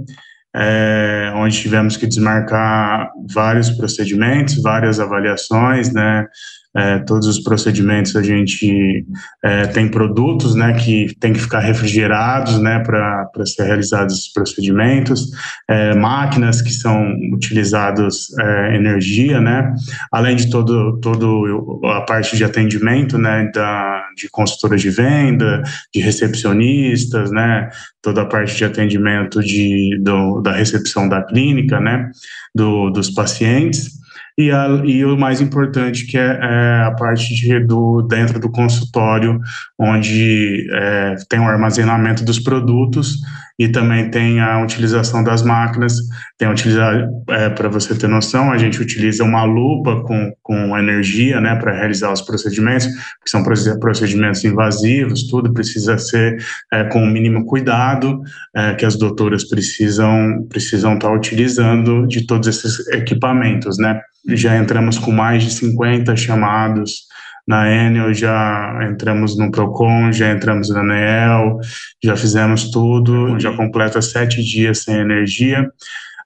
é, onde tivemos que desmarcar vários procedimentos, várias avaliações, né, é, todos os procedimentos a gente é, tem produtos né, que tem que ficar refrigerados né, para ser realizados esses procedimentos, é, máquinas que são utilizadas é, energia, né, além de todo, todo a parte de atendimento né, da, de consultoras de venda, de recepcionistas, né, toda a parte de atendimento de, do, da recepção da clínica, né, do, dos pacientes e, a, e o mais importante que é, é, a parte de, do, dentro do consultório, onde é, tem o armazenamento dos produtos e também tem a utilização das máquinas. Tem utilizar é, para você ter noção, a gente utiliza uma lupa com, com energia, né, para realizar os procedimentos, que são procedimentos invasivos, tudo precisa ser é, com o mínimo cuidado é, que as doutoras precisam precisam estar tá utilizando de todos esses equipamentos, né. Já entramos com mais de 50 chamados na Enel já entramos no Procon, já entramos na ANEEL, já fizemos tudo, já completa sete dias sem energia.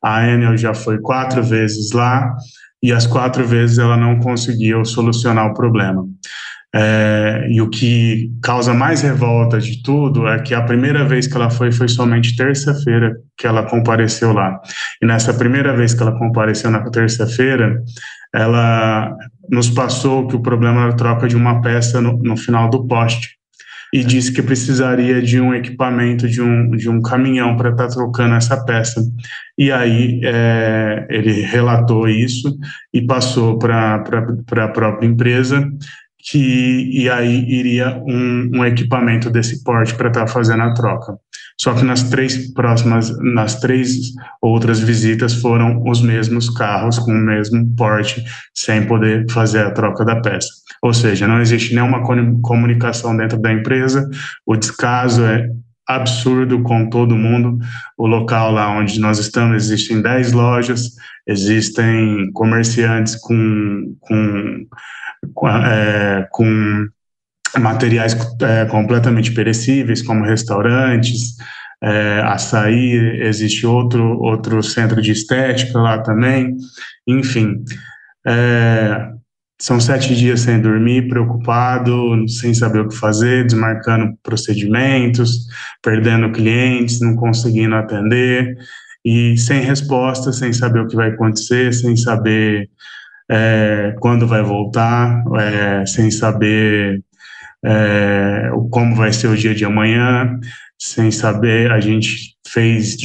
A Enel já foi quatro vezes lá e as quatro vezes ela não conseguiu solucionar o problema. É, e o que causa mais revolta de tudo é que a primeira vez que ela foi foi somente terça-feira que ela compareceu lá. E nessa primeira vez que ela compareceu na terça-feira, ela nos passou que o problema era a troca de uma peça no, no final do poste e disse que precisaria de um equipamento, de um, de um caminhão para estar tá trocando essa peça. E aí é, ele relatou isso e passou para a própria empresa que e aí iria um, um equipamento desse porte para estar tá fazendo a troca. Só que nas três próximas, nas três outras visitas foram os mesmos carros com o mesmo porte, sem poder fazer a troca da peça. Ou seja, não existe nenhuma comunicação dentro da empresa, o descaso é absurdo com todo mundo. O local lá onde nós estamos existem 10 lojas, existem comerciantes com, com com, é, com materiais é, completamente perecíveis, como restaurantes, é, açaí, existe outro, outro centro de estética lá também, enfim. É, são sete dias sem dormir, preocupado, sem saber o que fazer, desmarcando procedimentos, perdendo clientes, não conseguindo atender, e sem resposta, sem saber o que vai acontecer, sem saber é, quando vai voltar, é, sem saber é, como vai ser o dia de amanhã, sem saber, a gente fez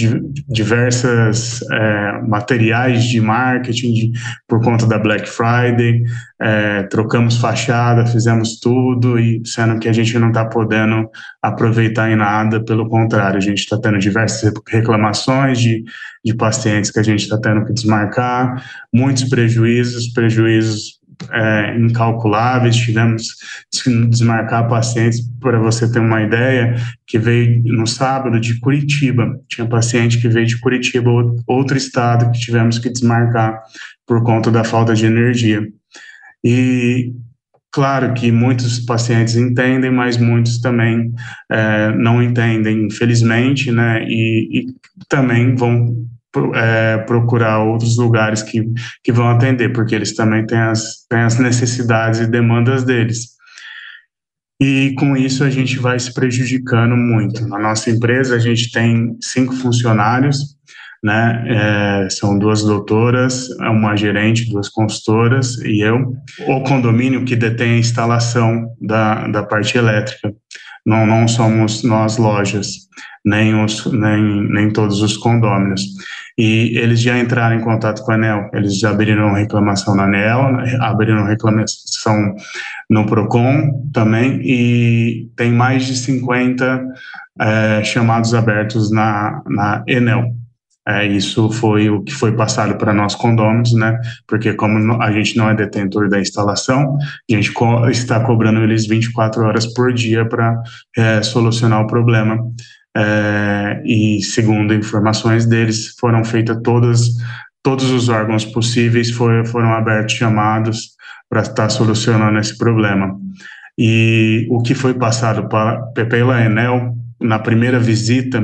diversas é, materiais de marketing de, por conta da Black Friday, é, trocamos fachada, fizemos tudo, e sendo que a gente não está podendo aproveitar em nada, pelo contrário, a gente está tendo diversas reclamações de, de pacientes que a gente está tendo que desmarcar, muitos prejuízos, prejuízos é, incalculáveis, tivemos que desmarcar pacientes, para você ter uma ideia, que veio no sábado de Curitiba, tinha paciente que veio de Curitiba, outro estado, que tivemos que desmarcar por conta da falta de energia. E Claro que muitos pacientes entendem, mas muitos também é, não entendem, infelizmente, né? E, e também vão é, procurar outros lugares que, que vão atender, porque eles também têm as, têm as necessidades e demandas deles. E com isso a gente vai se prejudicando muito. Na nossa empresa a gente tem cinco funcionários, né? É, são duas doutoras, uma gerente, duas consultoras e eu. O condomínio que detém a instalação da, da parte elétrica. Não, não somos nós lojas, nem, os, nem, nem todos os condôminos e eles já entraram em contato com a ANEL, eles já abriram reclamação na ANEL, abriram reclamação no PROCON também, e tem mais de 50 é, chamados abertos na, na Enel. É, isso foi o que foi passado para nós condôminos, né? Porque como a gente não é detentor da instalação, a gente co está cobrando eles 24 horas por dia para é, solucionar o problema. É, e segundo informações deles, foram feitas todas todos os órgãos possíveis foi, foram abertos chamados para estar solucionando esse problema. E o que foi passado para, pela Enel na primeira visita,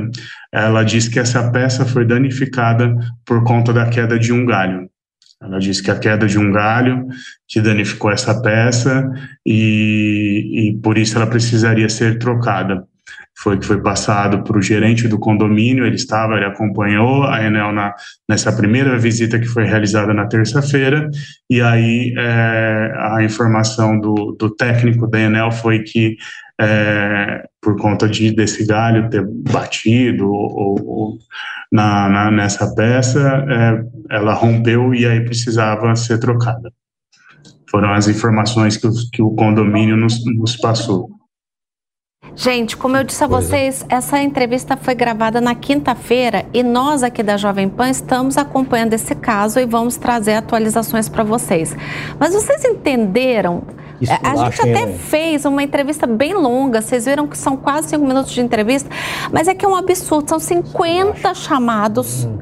ela diz que essa peça foi danificada por conta da queda de um galho. Ela diz que a queda de um galho que danificou essa peça e, e por isso ela precisaria ser trocada foi que foi passado para o gerente do condomínio, ele estava, ele acompanhou a Enel na, nessa primeira visita que foi realizada na terça-feira, e aí é, a informação do, do técnico da Enel foi que é, por conta de desse galho ter batido ou, ou na, na, nessa peça, é, ela rompeu e aí precisava ser trocada. Foram as informações que, que o condomínio nos, nos passou. Gente, como eu disse a vocês, essa entrevista foi gravada na quinta-feira e nós aqui da Jovem Pan estamos acompanhando esse caso e vamos trazer atualizações para vocês. Mas vocês entenderam? Isso a gente até fez uma entrevista bem longa, vocês viram que são quase cinco minutos de entrevista, mas é que é um absurdo, são 50 chamados. Hum.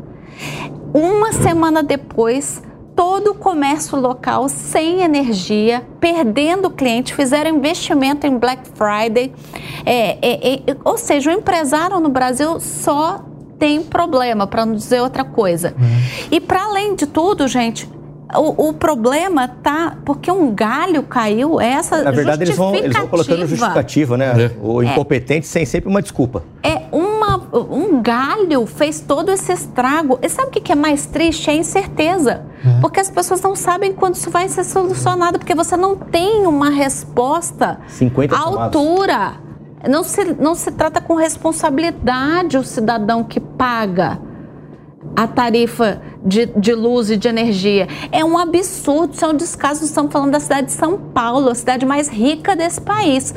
Uma semana depois, todo o comércio local sem energia, perdendo cliente, fizeram investimento em Black Friday. É, é, é, ou seja, o empresário no Brasil só tem problema, para não dizer outra coisa. Uhum. E para além de tudo, gente, o, o, problema tá porque um galho caiu, é essa Na verdade, eles vão, eles vão colocando justificativa, né? É. O incompetente é. sem sempre uma desculpa. É uma, um galho fez todo esse estrago. E sabe o que é mais triste? É a incerteza. É. Porque as pessoas não sabem quando isso vai ser solucionado, porque você não tem uma resposta à altura. Não se, não se trata com responsabilidade o cidadão que paga a tarifa de, de, luz e de energia. É um absurdo, isso é um descaso. Estamos falando da cidade de São Paulo, a cidade mais rica desse país.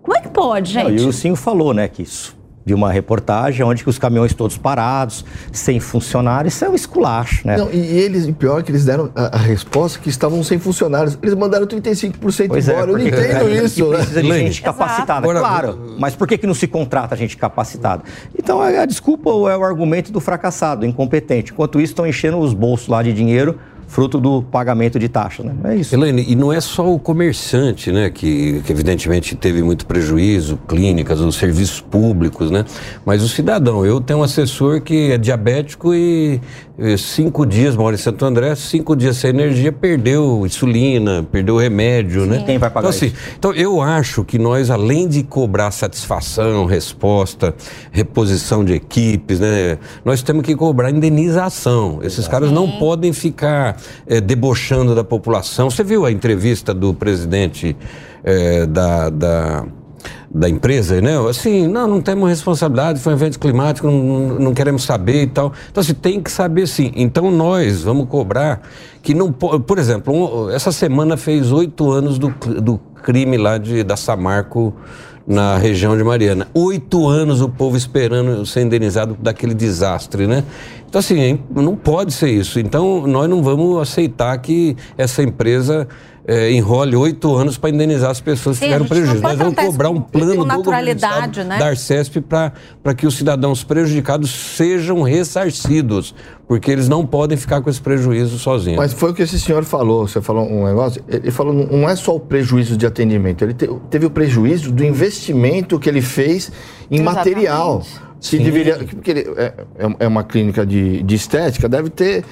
Como é que pode, gente? Não, e o Cinho falou, né, que isso de uma reportagem onde os caminhões todos parados, sem funcionários, isso é um esculacho, né? Não, e eles, pior que eles deram a, a, resposta que estavam sem funcionários. Eles mandaram 35% pois é, embora. É, Eu não entendo é, isso, né? Precisa de gente capacitada, Exato. claro. Mas por que, que não se contrata gente capacitada? Então, a, a desculpa é o argumento do fracassado, incompetente. Enquanto isso, estão enchendo os bolsos lá de dinheiro fruto do pagamento de taxa, né? É isso. Elaine, e não é só o comerciante, né, que, que evidentemente teve muito prejuízo, clínicas, os serviços públicos, né? Mas o cidadão. Eu tenho um assessor que é diabético e cinco dias, mora em Santo André, cinco dias sem energia, perdeu insulina, perdeu remédio, Sim. né? Quem vai pagar então, assim, isso? Então, eu acho que nós, além de cobrar satisfação, resposta, reposição de equipes, né? Nós temos que cobrar indenização. Esses caras não podem ficar é, debochando da população. Você viu a entrevista do presidente é, da, da da empresa, né? Assim, não, não temos responsabilidade, foi um evento climático, não, não queremos saber e tal. Então, assim, tem que saber sim. Então, nós vamos cobrar que não Por exemplo, um, essa semana fez oito anos do, do crime lá de, da Samarco na região de Mariana. Oito anos o povo esperando ser indenizado daquele desastre, né? Então, assim, não pode ser isso. Então, nós não vamos aceitar que essa empresa é, enrole oito anos para indenizar as pessoas que tiveram prejuízo. Nós vamos cobrar um plano do naturalidade, né? da Arcesp para que os cidadãos prejudicados sejam ressarcidos, porque eles não podem ficar com esse prejuízo sozinhos. Mas foi o que esse senhor falou, você falou um negócio, ele falou não é só o prejuízo de atendimento, ele te, teve o prejuízo do investimento que ele fez em Exatamente. material. Se deveria, porque ele, é, é, é uma clínica de, de estética, deve ter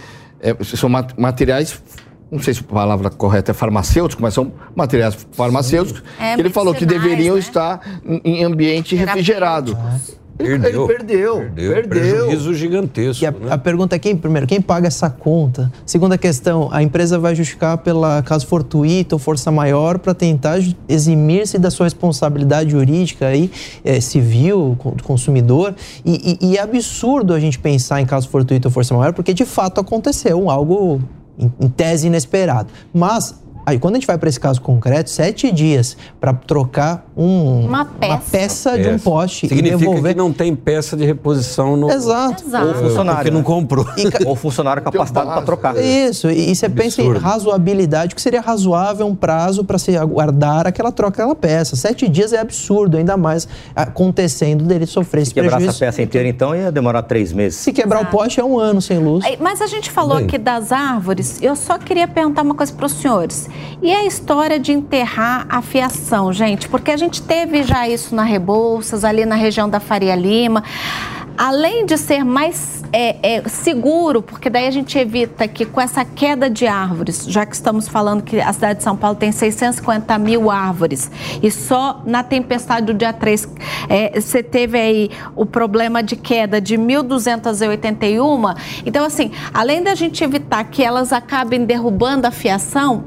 é, são materiais não sei se a palavra correta é farmacêutico, mas são materiais farmacêuticos, é, que ele falou que deveriam né? estar em ambiente refrigerado. Perdeu, ele perdeu, perdeu, perdeu. Prejuízo gigantesco. E a, né? a, pergunta é quem, primeiro, quem paga essa conta? Segunda questão, a empresa vai justificar pela caso fortuito ou força maior para tentar eximir-se da sua responsabilidade jurídica aí, é, civil, do consumidor. E, e, e é absurdo a gente pensar em caso fortuito ou força maior, porque de fato aconteceu algo em, tese inesperado. Mas Aí, quando a gente vai para esse caso concreto, sete dias para trocar um, uma, peça. uma peça, de um poste Significa e devolver. que não tem peça de reposição no. Exato. Exato. Ou funcionário. Porque não né? comprou. E, ou funcionário capacitado para trocar. Isso, e, e você pensa em razoabilidade, o que seria razoável um prazo para se aguardar aquela troca daquela peça. Sete dias é absurdo, ainda mais acontecendo dele sofrer esse Se quebrar prejuízo. essa peça inteira, então, ia demorar três meses. Se quebrar Exato. o poste é um ano sem luz. Mas a gente falou Bem. aqui das árvores, eu só queria perguntar uma coisa para os senhores. E a história de enterrar a fiação, gente? Porque a gente teve já isso na Rebouças, ali na região da Faria Lima. Além de ser mais é, é, seguro, porque daí a gente evita que com essa queda de árvores, já que estamos falando que a cidade de São Paulo tem 650 mil árvores, e só na tempestade do dia 3 é, você teve aí o problema de queda de 1.281. Então, assim, além da gente evitar que elas acabem derrubando a fiação,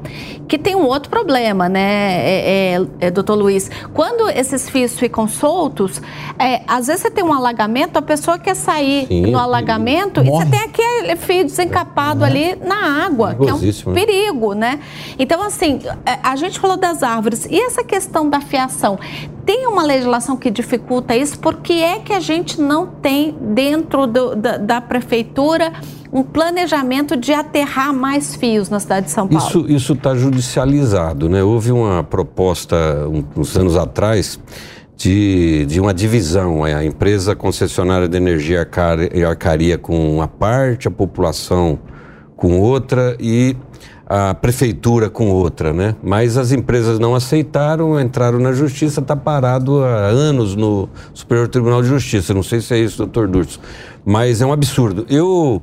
que tem um outro problema, né, é, é, é, doutor Luiz? Quando esses fios ficam soltos, é, às vezes você tem um alagamento, a pessoa quer sair Sim, no alagamento e você tem aquele fio desencapado ali na água, que é um perigo, né? Então, assim, é, a gente falou das árvores. E essa questão da fiação? Tem uma legislação que dificulta isso? Por que é que a gente não tem dentro do- da, da prefeitura um planejamento de aterrar mais fios na cidade de São Paulo? Isso isso está judicializado, né? Houve uma proposta um- uns anos atrás de, de uma divisão, a empresa concessionária de energia arcar- arcaria com uma parte, a população com outra e a prefeitura com outra, né? Mas as empresas não aceitaram, entraram na justiça, está parado há anos no Superior Tribunal de Justiça. Não sei se é isso, doutor Durso, mas é um absurdo. Eu,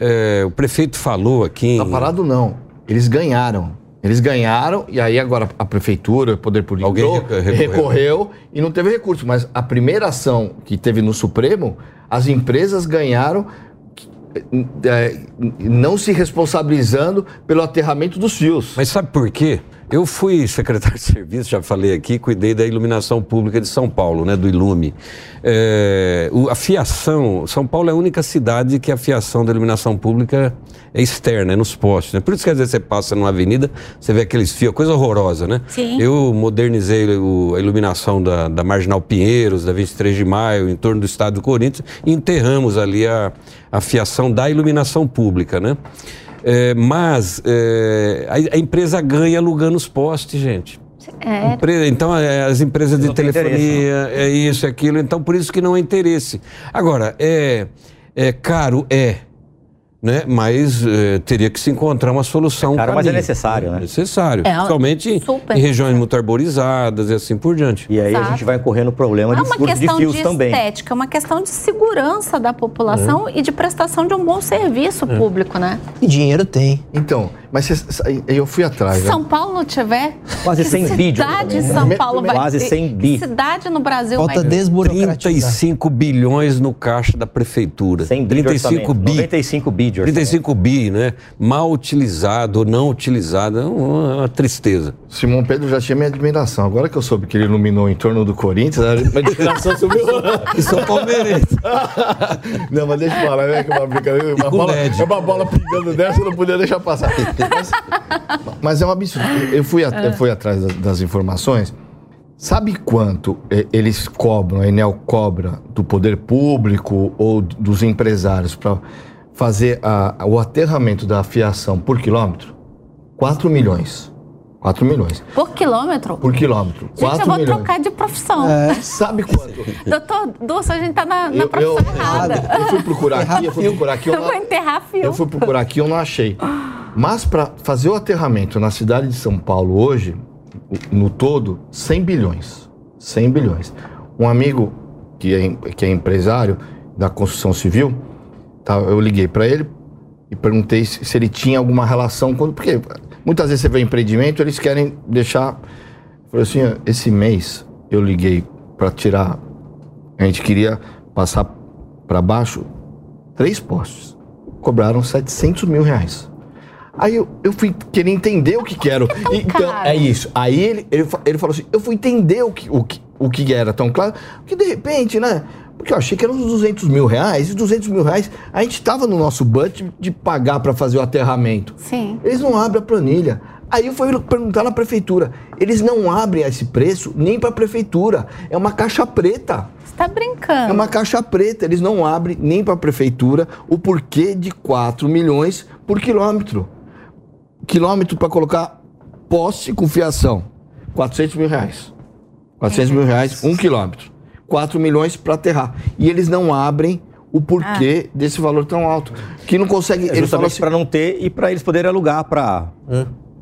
eh, o prefeito falou aqui... Tá em- parado não. Eles ganharam. Eles ganharam e aí agora a prefeitura, o poder político Alguém recorreu. recorreu e não teve recurso. Mas a primeira ação que teve no Supremo, as empresas ganharam é, não se responsabilizando pelo aterramento dos fios. Mas sabe por quê? Eu fui secretário de serviço, já falei aqui, cuidei da iluminação pública de São Paulo, né, do Ilume. É, o- a fiação, São Paulo é a única cidade que a fiação da iluminação pública é externa, é nos postes. Né? Por isso que às vezes você passa numa avenida, você vê aqueles fios, coisa horrorosa, né? Sim. Eu modernizei o- a iluminação da, da Marginal Pinheiros, da 23 de maio, em torno do estado do Corinthians, e enterramos ali a, a fiação da iluminação pública, né? É, mas é, a, a empresa ganha alugando os postes, gente. É, Empre- Então, é, as empresas de telefonia, é isso, é aquilo. Então, por isso que não há interesse. Agora, é, é caro? É. Né? Mas é, teria que se encontrar uma solução. É caro, mas é necessário, né? É necessário. É, principalmente super em regiões muito arborizadas e assim por diante. E aí a Exato. gente vai correndo o problema Não de é uma furo de questão fios de também. estética, é uma questão de segurança da população e de prestação de um bom serviço público, né? E dinheiro tem. Então, mas cê- eu fui atrás. Se né? São Paulo não tiver, Quase que 100 bi de cidade orçamento, São né? Paulo vai Quase ter? 100 bi. Cidade no Brasil Falta vai ter? desburocratizar. 35 bilhões no caixa da prefeitura. 100 bi de 35 orçamento, bi. 95 bi de orçamento. 35 bi, né? Mal utilizado ou não utilizado, é uma, uma tristeza. Simão Pedro já tinha minha admiração. Agora que eu soube que ele iluminou em torno do Corinthians, a minha admiração subiu. E sou palmeirense. não, mas deixa eu falar, é que uma brincadeira. Uma bola, é uma bola pingando dessa, eu não podia deixar passar. Mas, mas é um absurdo. Eu fui, a- eu fui atrás das, das informações. Sabe quanto eles cobram, a Enel cobra do poder público ou dos empresários para fazer a- o aterramento da fiação por quilômetro? 4 milhões. 4 milhões. Por quilômetro? Por quilômetro. Gente, 4 eu vou milhões. trocar de profissão. Sabe quanto? Doutor Dulce, a gente tá na, na Eu, eu, profissão errada. eu fui procurar aqui, eu fui procurar aqui. Eu, Eu vou não, enterrar fio. eu fui procurar aqui, eu não achei. Mas para fazer o aterramento na cidade de São Paulo hoje, no todo, 100 bilhões. 100 bilhões. Um amigo que é, que é empresário da construção civil, tá, eu liguei para ele e perguntei se, se ele tinha alguma relação com. Porque muitas vezes você vê empreendimento, eles querem deixar. Falei assim: esse mês eu liguei para tirar. A gente queria passar para baixo três postes. Cobraram 700 mil reais. Aí eu, eu fui querer entender o que que era. Então, caro? é isso. Aí ele, ele, ele falou assim: eu fui entender o que, o, que, o que era tão claro, que de repente, né? Porque eu achei que eram uns 200 mil reais, e 200 mil reais a gente estava no nosso budget de pagar para fazer o aterramento. Sim. Eles não abrem a planilha. Aí eu fui perguntar na prefeitura. Eles não abrem esse preço nem para a prefeitura. É uma caixa preta. Você tá brincando. É uma caixa preta. Eles não abrem nem para a prefeitura o porquê de 4 milhões por quilômetro. Quilômetro para colocar poste com fiação. 400 mil reais. 400 mil reais, um quilômetro. 4 milhões para aterrar. E eles não abrem o porquê ah. desse valor tão alto. Que não consegue. É justamente assim, para não ter e para eles poderem alugar para.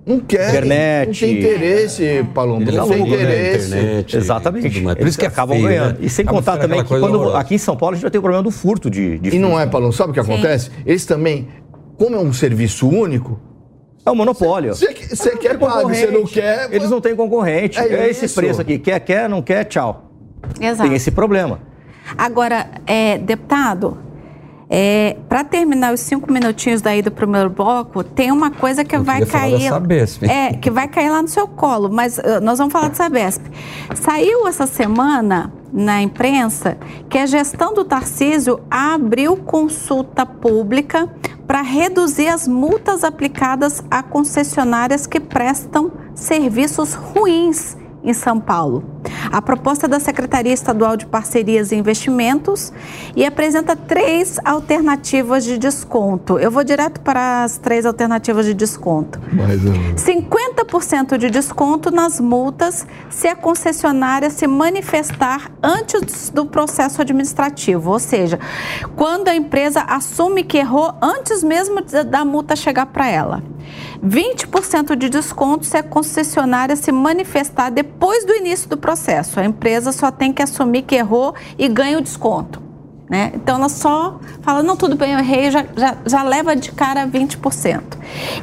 Não quer. Internet. Não tem interesse, Palombo. Eles não tem interesse. Internet, Exatamente. Por isso que acabam feio, ganhando. Né? E sem contar também que quando, aqui em São Paulo a gente vai ter o problema do furto de, de E não é, Palombo. Sabe o que Sim. acontece? Eles também, como é um serviço único, é um monopólio. Você quer pagar, você não quer. Eles não têm concorrente. É, é esse preço aqui. Quer, quer, não quer, tchau. Exato. Tem esse problema. Agora, é, deputado, é, para terminar os cinco minutinhos daí do primeiro bloco, tem uma coisa que Eu vai cair. Sabesp. É, que vai cair lá no seu colo, mas uh, nós vamos falar de Sabesp. Saiu essa semana na imprensa que a gestão do Tarcísio abriu consulta pública para reduzir as multas aplicadas a concessionárias que prestam serviços ruins em São Paulo. A proposta da Secretaria Estadual de Parcerias e Investimentos e apresenta três alternativas de desconto. Eu vou direto para as três alternativas de desconto. Mais 50% de desconto nas multas se a concessionária se manifestar antes do processo administrativo, ou seja, quando a empresa assume que errou antes mesmo da multa chegar para ela. 20% de desconto se a concessionária se manifestar depois do início do processo. A empresa só tem que assumir que errou e ganha o desconto. Né? Então ela só fala, não, tudo bem, eu errei, já, já, já leva de cara 20%.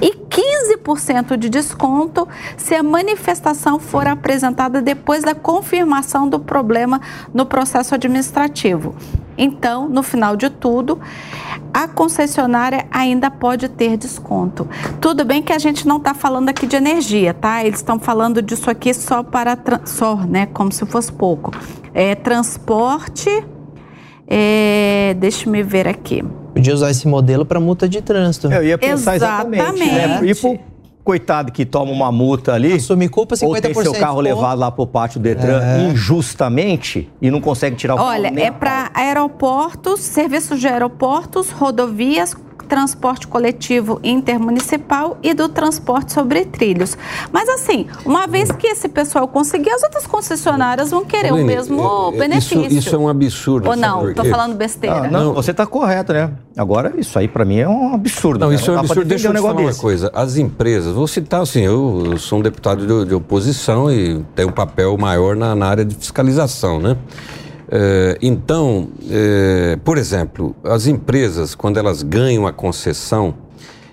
E 15% de desconto se a manifestação for apresentada depois da confirmação do problema no processo administrativo. Então, no final de tudo, a concessionária ainda pode ter desconto. Tudo bem que a gente não está falando aqui de energia, tá? Eles estão falando disso aqui só para só, né? Como se fosse pouco. É transporte. É, deixa me ver aqui. Podia usar esse modelo para multa de trânsito. Eu ia pensar exatamente. exatamente né? E pro coitado que toma uma multa ali. Assume culpa 50%. Ou tem seu carro levado lá pro pátio do Detran é. injustamente e não consegue tirar o Olha, é para aeroportos, serviços de aeroportos, rodovias, transporte coletivo intermunicipal e do transporte sobre trilhos. Mas assim, uma vez que esse pessoal conseguir, as outras concessionárias vão querer o mesmo é, é, benefício. Isso, isso, é um absurdo. Ou não? Estou falando besteira. Ah, não, você está correto, né? Agora, isso aí para mim é um absurdo. Não, né? isso não é um absurdo. Deixa eu te falar uma coisa. As empresas, vou citar assim, eu, eu sou um deputado de, de, oposição e tenho um papel maior na, na área de fiscalização, né? É, então, é, por exemplo, as empresas, quando elas ganham a concessão,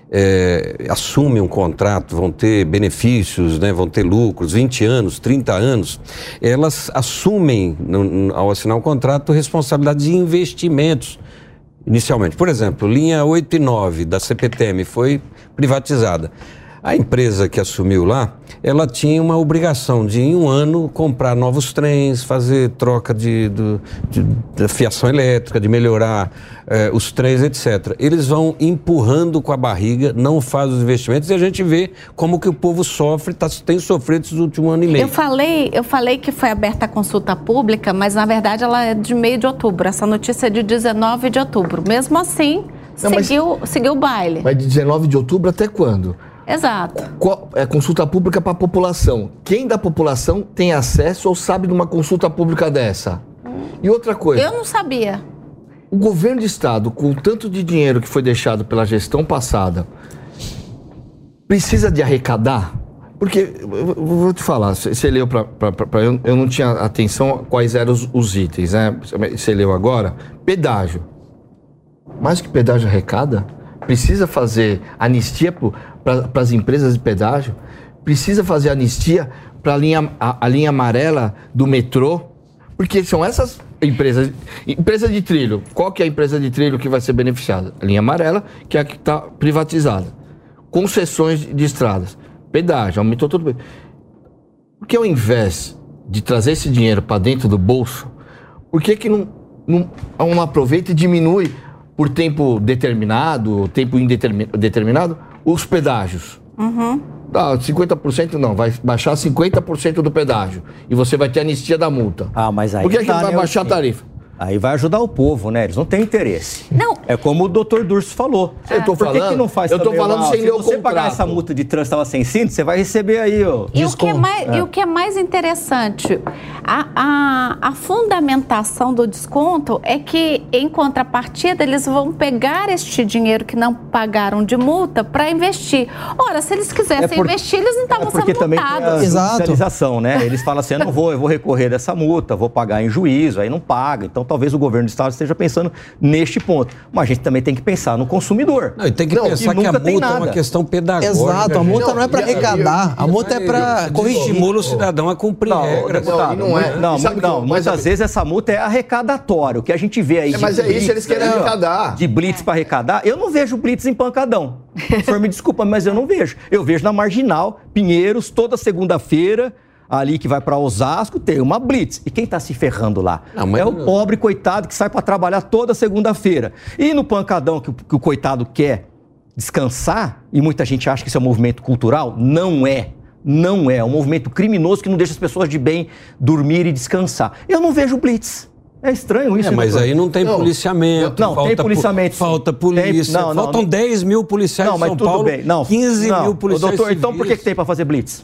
é, assumem um contrato, vão ter benefícios, né, vão ter lucros, 20 anos, 30 anos, elas assumem, ao assinar o um contrato, responsabilidade de investimentos, inicialmente. Por exemplo, linha 8 e 9 da CPTM foi privatizada. A empresa que assumiu lá, ela tinha uma obrigação de, em um ano, comprar novos trens, fazer troca de, de, de fiação elétrica, de melhorar eh, os trens, etc. Eles vão empurrando com a barriga, não fazem os investimentos e a gente vê como que o povo sofre, tá, tem sofrido esses últimos anos e meio. Eu falei, eu falei que foi aberta a consulta pública, mas na verdade ela é de meio de outubro. Essa notícia é de 19 de outubro. Mesmo assim, não, seguiu, mas, seguiu o baile. Mas de 19 de outubro até quando? Exato. Qual, é consulta pública para a população. Quem da população tem acesso ou sabe de uma consulta pública dessa? E outra coisa. Eu não sabia. O governo de estado, com o tanto de dinheiro que foi deixado pela gestão passada, precisa de arrecadar? Porque, eu vou te falar, você leu para. Eu, eu não tinha atenção quais eram os, os itens, né? Você leu agora? Pedágio. Mais que pedágio arrecada? Precisa fazer anistia para as empresas de pedágio, precisa fazer anistia para a a linha amarela do metrô, porque são essas empresas. Empresa de trilho. Qual que é a empresa de trilho que vai ser beneficiada? A linha amarela, que é a que está privatizada. Concessões de estradas. Pedágio, aumentou tudo. Porque ao invés de trazer esse dinheiro para dentro do bolso, por que, que não, não, não aproveita e diminui por tempo determinado, tempo indeterminado, os pedágios. Uhum. ah, 50% não, vai baixar 50% do pedágio. E você vai ter anistia da multa. Ah, mas aí Por que, que tá, não vai né, baixar a tarifa? Aí vai ajudar o povo, né? Eles não têm interesse. Não. É como o doutor Durso falou. Eu tô Por que, que não faz eu tô falando uma- sem Se ler o você pagar contrato. essa multa de trânsito tava sem cinto, você vai receber aí, ó. E o, que é desconto. mais, e o que é mais interessante, a, a, a fundamentação do desconto é que, em contrapartida, eles vão pegar este dinheiro que não pagaram de multa para investir. Ora, se eles quisessem É por- investir, eles não estavam É porque sendo também tem a multados. Exato. né? Eles falam assim, eu não vou, eu vou recorrer dessa multa, vou pagar em juízo, aí não paga. Então talvez o governo do estado esteja pensando neste ponto. Mas a gente também tem que pensar no consumidor. Não, e tem que Não, pensar que a multa é uma questão pedagógica. Exato, a multa não é para Não, e- arrecadar, a multa é para corrigir. Estimula o cidadão a cumprir regras. deputado, Não, não é. Não, não, muitas vezes essa multa é arrecadatória. O que a gente vê aí É, mas é isso, eles querem arrecadar. De blitz para arrecadar, eu não vejo blitz em pancadão. O senhor me desculpa, mas eu não vejo. Eu vejo na Marginal, Pinheiros, toda segunda-feira, ali que vai para Osasco, tem uma blitz. E quem está se ferrando lá? Não, mas- É o pobre coitado que sai para trabalhar toda segunda-feira. E no pancadão que, o- que o coitado quer descansar, e muita gente acha que isso é um movimento cultural, não é. Não é. É um movimento criminoso que não deixa as pessoas de bem dormir e descansar. Eu não vejo blitz. É estranho isso. É, mas doutor? aí não tem Não. policiamento. Não, tem po- policiamento. Falta Tem- polícia. não, não, faltam não. 10 mil policiais Não, em mas São tudo Paulo. bem. Não, 15 não. mil Ô, policiais doutor, então por que, civis. que tem para fazer blitz?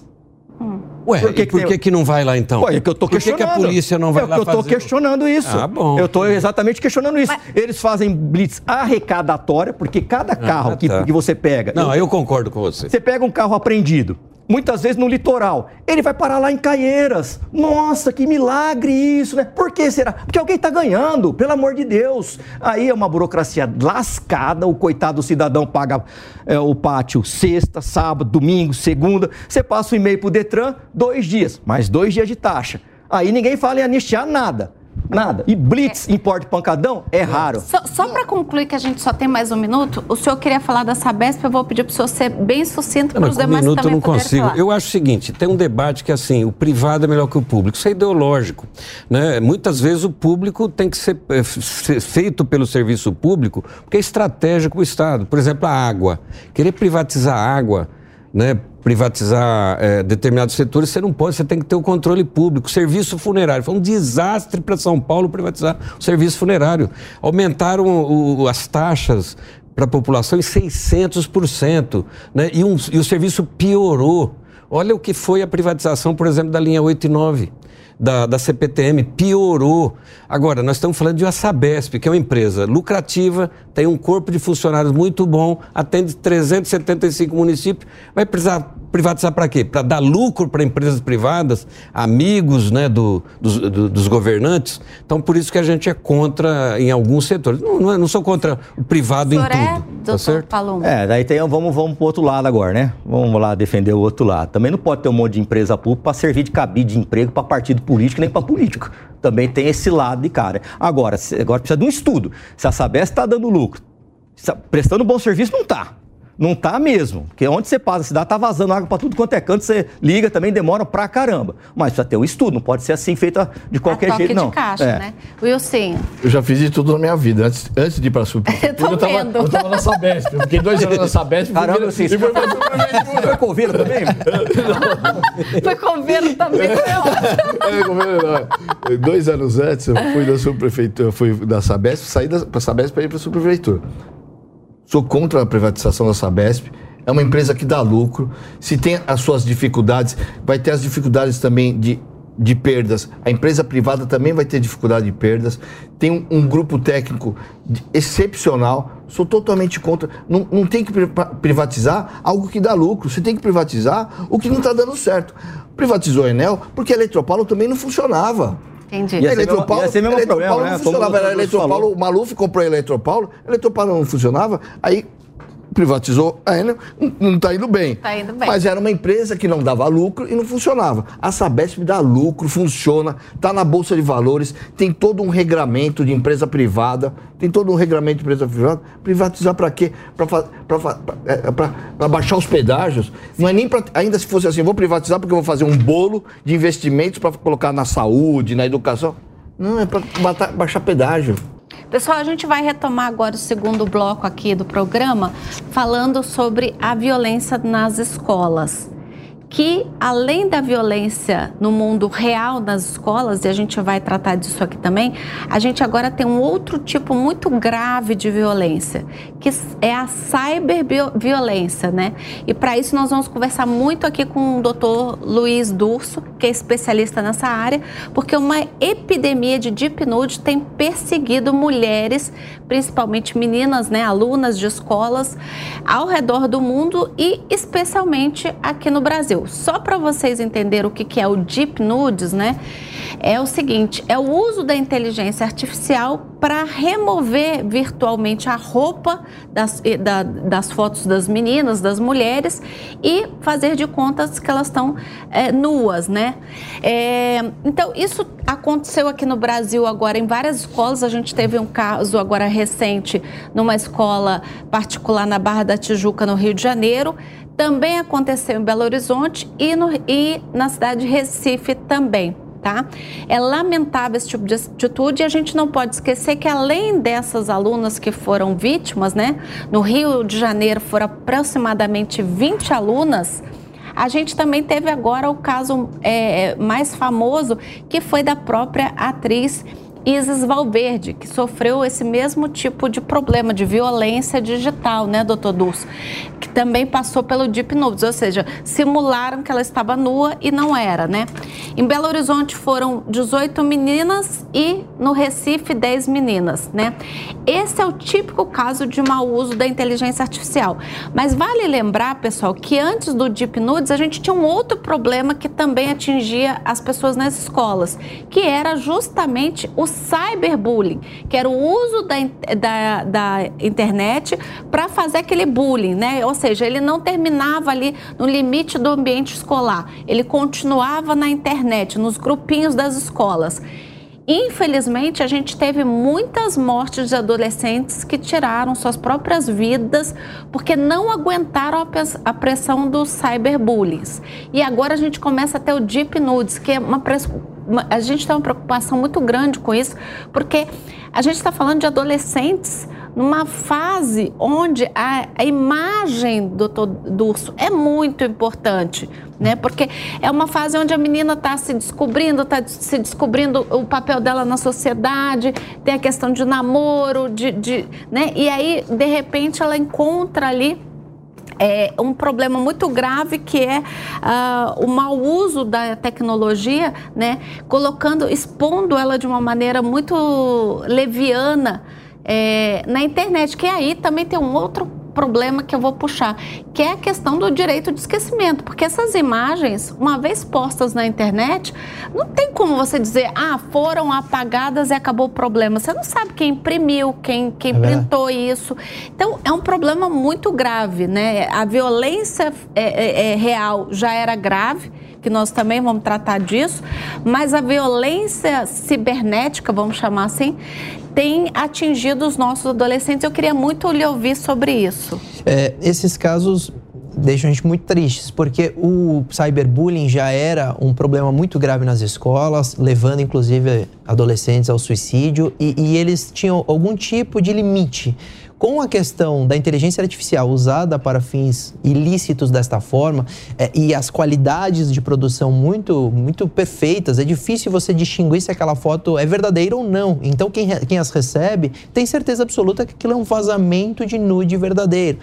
Ué, Por que e que por tem- que, que não vai lá então? Ué, é que eu tô por que, que questionando. a polícia não vai é lá que eu tô fazer? questionando isso. Ah, bom. Eu tô exatamente questionando isso. Eles fazem blitz arrecadatória, porque cada carro que, tá. que você pega. Não, eu concordo com você. Você pega um carro apreendido, muitas vezes no litoral, ele vai parar lá em Caieiras. Nossa, que milagre isso, né? Por que será? Porque alguém está ganhando, pelo amor de Deus. Aí é uma burocracia lascada, o coitado do cidadão paga é, o pátio sexta, sábado, domingo, segunda. Você passa o e-mail pro Detran, dois dias, mais dois dias de taxa. Aí ninguém fala em anistiar nada. Nada. E blitz em porte pancadão é raro. Só, só para concluir que a gente só tem mais um minuto, o senhor queria falar da Sabesp, eu vou pedir para o senhor ser bem sucinto Não, para os com um demais minuto eu também não poderem consigo. falar. Eu acho o seguinte, tem um debate que assim, o privado é melhor que o público. Isso é ideológico. Né? Muitas vezes o público tem que ser, eh, ser feito pelo serviço público, porque é estratégico para o Estado. Por exemplo, a água. Querer privatizar a água, né? Privatizar eh, determinados setores, você não pode, você tem que ter o controle público. Serviço funerário. Foi um desastre para São Paulo privatizar o serviço funerário. Aumentaram o- as taxas para a população em 600%. Né? E, um- e o serviço piorou. Olha o que foi a privatização, por exemplo, da linha 8 e 9. Da, da CPTM, piorou. Agora, nós estamos falando de uma Sabesp, que é uma empresa lucrativa, tem um corpo de funcionários muito bom, atende 375 municípios. Vai precisar privatizar para quê? Para dar lucro para empresas privadas, amigos né, do- dos, do- dos governantes. Então, por isso que a gente é contra em alguns setores. Não, não, é- não sou contra o privado O em é, tudo. doutor Tá certo? Palumbo? É, daí tem, vamos, vamos pro outro lado agora, né? Vamos lá defender o outro lado. Também não pode ter um monte de empresa pública para servir de cabide de emprego para partido político nem para político. Também tem esse lado de cara. Agora, se- agora precisa de um estudo. Se a Sabesp está dando lucro, prestando bom serviço, não tá. Não tá mesmo. Porque onde você passa a cidade, tá vazando água para tudo quanto é canto, você liga também, demora pra caramba. Mas precisa ter um estudo, não pode ser assim feita de qualquer a toque jeito, não. de caixa, É. né? Wilson, Eu já fiz de tudo na minha vida. Antes, antes de ir para a subprefeitura, Eu tô tava, vendo. eu tava na Sabesp. Eu fiquei dois anos na Sabesp. Caramba, fui- fui pra subprefeitura. Você foi convida também? foi convênio também. É, é, não. Dois anos antes, eu fui da subprefeitura, eu fui da Sabesp, saí da pra Sabesp para ir para a subprefeitura. Sou contra a privatização da Sabesp. É uma empresa que dá lucro. Se tem as suas dificuldades, vai ter as dificuldades também de, de perdas. A empresa privada também vai ter dificuldade de perdas. Tem um, um grupo técnico de- excepcional. Sou totalmente contra. Não, não tem que pri- privatizar algo que dá lucro. Você tem que privatizar o que não está dando certo. Privatizou a Enel porque a Eletropaulo também não funcionava. Entendi. Ia Eletropaulo, ia ser mesmo Eletropaulo problema, né? não funcionava. Era Eletropaulo, o Maluf comprou a Eletropaulo, a Eletropaulo não funcionava, aí privatizou a Enel, não- está indo bem. Tá indo bem. Mas era uma empresa que não dava lucro e não funcionava. A Sabesp dá lucro, funciona, está na Bolsa de Valores, tem todo um regramento de empresa privada, tem todo um regramento de empresa privada. Privatizar para quê? Para baixar os pedágios. Não é nem para. Ainda se fosse assim, vou privatizar porque eu vou fazer um bolo de investimentos para colocar na saúde, na educação. Não, é para baixar pedágio. Pessoal, a gente vai retomar agora o segundo bloco aqui do programa, falando sobre a violência nas escolas. Que além da violência no mundo real nas escolas, e a gente vai tratar disso aqui também, a gente agora tem um outro tipo muito grave de violência, que é a cyberviolência, né? E para isso nós vamos conversar muito aqui com o Dr. Luiz Durso, que é especialista nessa área, porque uma epidemia de deep nude tem perseguido mulheres, principalmente meninas, né, alunas de escolas ao redor do mundo e especialmente aqui no Brasil. Só para vocês entenderem o que é o Deep Nudes, né? É o seguinte: é o uso da inteligência artificial para remover virtualmente a roupa das, da, das fotos das meninas, das mulheres e fazer de contas que elas estão é, nuas, né? É, então, isso aconteceu aqui no Brasil agora em várias escolas. A gente teve um caso agora recente numa escola particular na Barra da Tijuca, no Rio de Janeiro. Também aconteceu em Belo Horizonte e, no, e na cidade de Recife também. Tá? É lamentável esse tipo de atitude e a gente não pode esquecer que além dessas alunas que foram vítimas, né? No Rio de Janeiro foram aproximadamente 20 alunas. A gente também teve agora o caso é, mais famoso, que foi da própria atriz Isis Valverde, que sofreu esse mesmo tipo de problema de violência digital, né, doutor Dulce? Que também passou pelo Deep Nudes, ou seja, simularam que ela estava nua e não era, né? Em Belo Horizonte foram 18 meninas e no Recife 10 meninas, né? Esse é o típico caso de mau uso da inteligência artificial. Mas vale lembrar, pessoal, que antes do Deep Nudes a gente tinha um outro problema que também atingia as pessoas nas escolas, que era justamente o cyberbullying, que era o uso da, da, da internet para fazer aquele bullying, né? Ou seja, ele não terminava ali no limite do ambiente escolar, ele continuava na internet, nos grupinhos das escolas. Infelizmente, a gente teve muitas mortes de adolescentes que tiraram suas próprias vidas porque não aguentaram a pressão dos cyberbullying. E agora a gente começa a ter o deep nudes, que é uma pressão a gente tem uma preocupação muito grande com isso, porque a gente está falando de adolescentes numa fase onde a, a imagem do, urso é muito importante, né? Porque é uma fase onde a menina está se descobrindo, está se descobrindo o papel dela na sociedade, tem a questão de namoro, de, de né? E aí, de repente, ela encontra ali é, um problema muito grave que é uh, o mau uso da tecnologia, né, colocando, expondo ela de uma maneira muito leviana é, na internet, que aí também tem um outro problema que eu vou puxar, que é a questão do direito de esquecimento, porque essas imagens, uma vez postas na internet, não tem como você dizer, ah, foram apagadas e acabou o problema. Você não sabe quem imprimiu, quem, quem é printou isso. Então, é um problema muito grave, né? A violência é, é, é real já era grave, que nós também vamos tratar disso, mas a violência cibernética, vamos chamar assim, tem atingido os nossos adolescentes. Eu queria muito lhe ouvir sobre isso. É, esses casos deixam a gente muito tristes, porque o cyberbullying já era um problema muito grave nas escolas, levando inclusive adolescentes ao suicídio, e, e eles tinham algum tipo de limite com a questão da inteligência artificial usada para fins ilícitos desta forma é, e as qualidades de produção muito, muito perfeitas, é difícil você distinguir se aquela foto é verdadeira ou não. Então, quem, quem as recebe tem certeza absoluta que aquilo é um vazamento de nude verdadeiro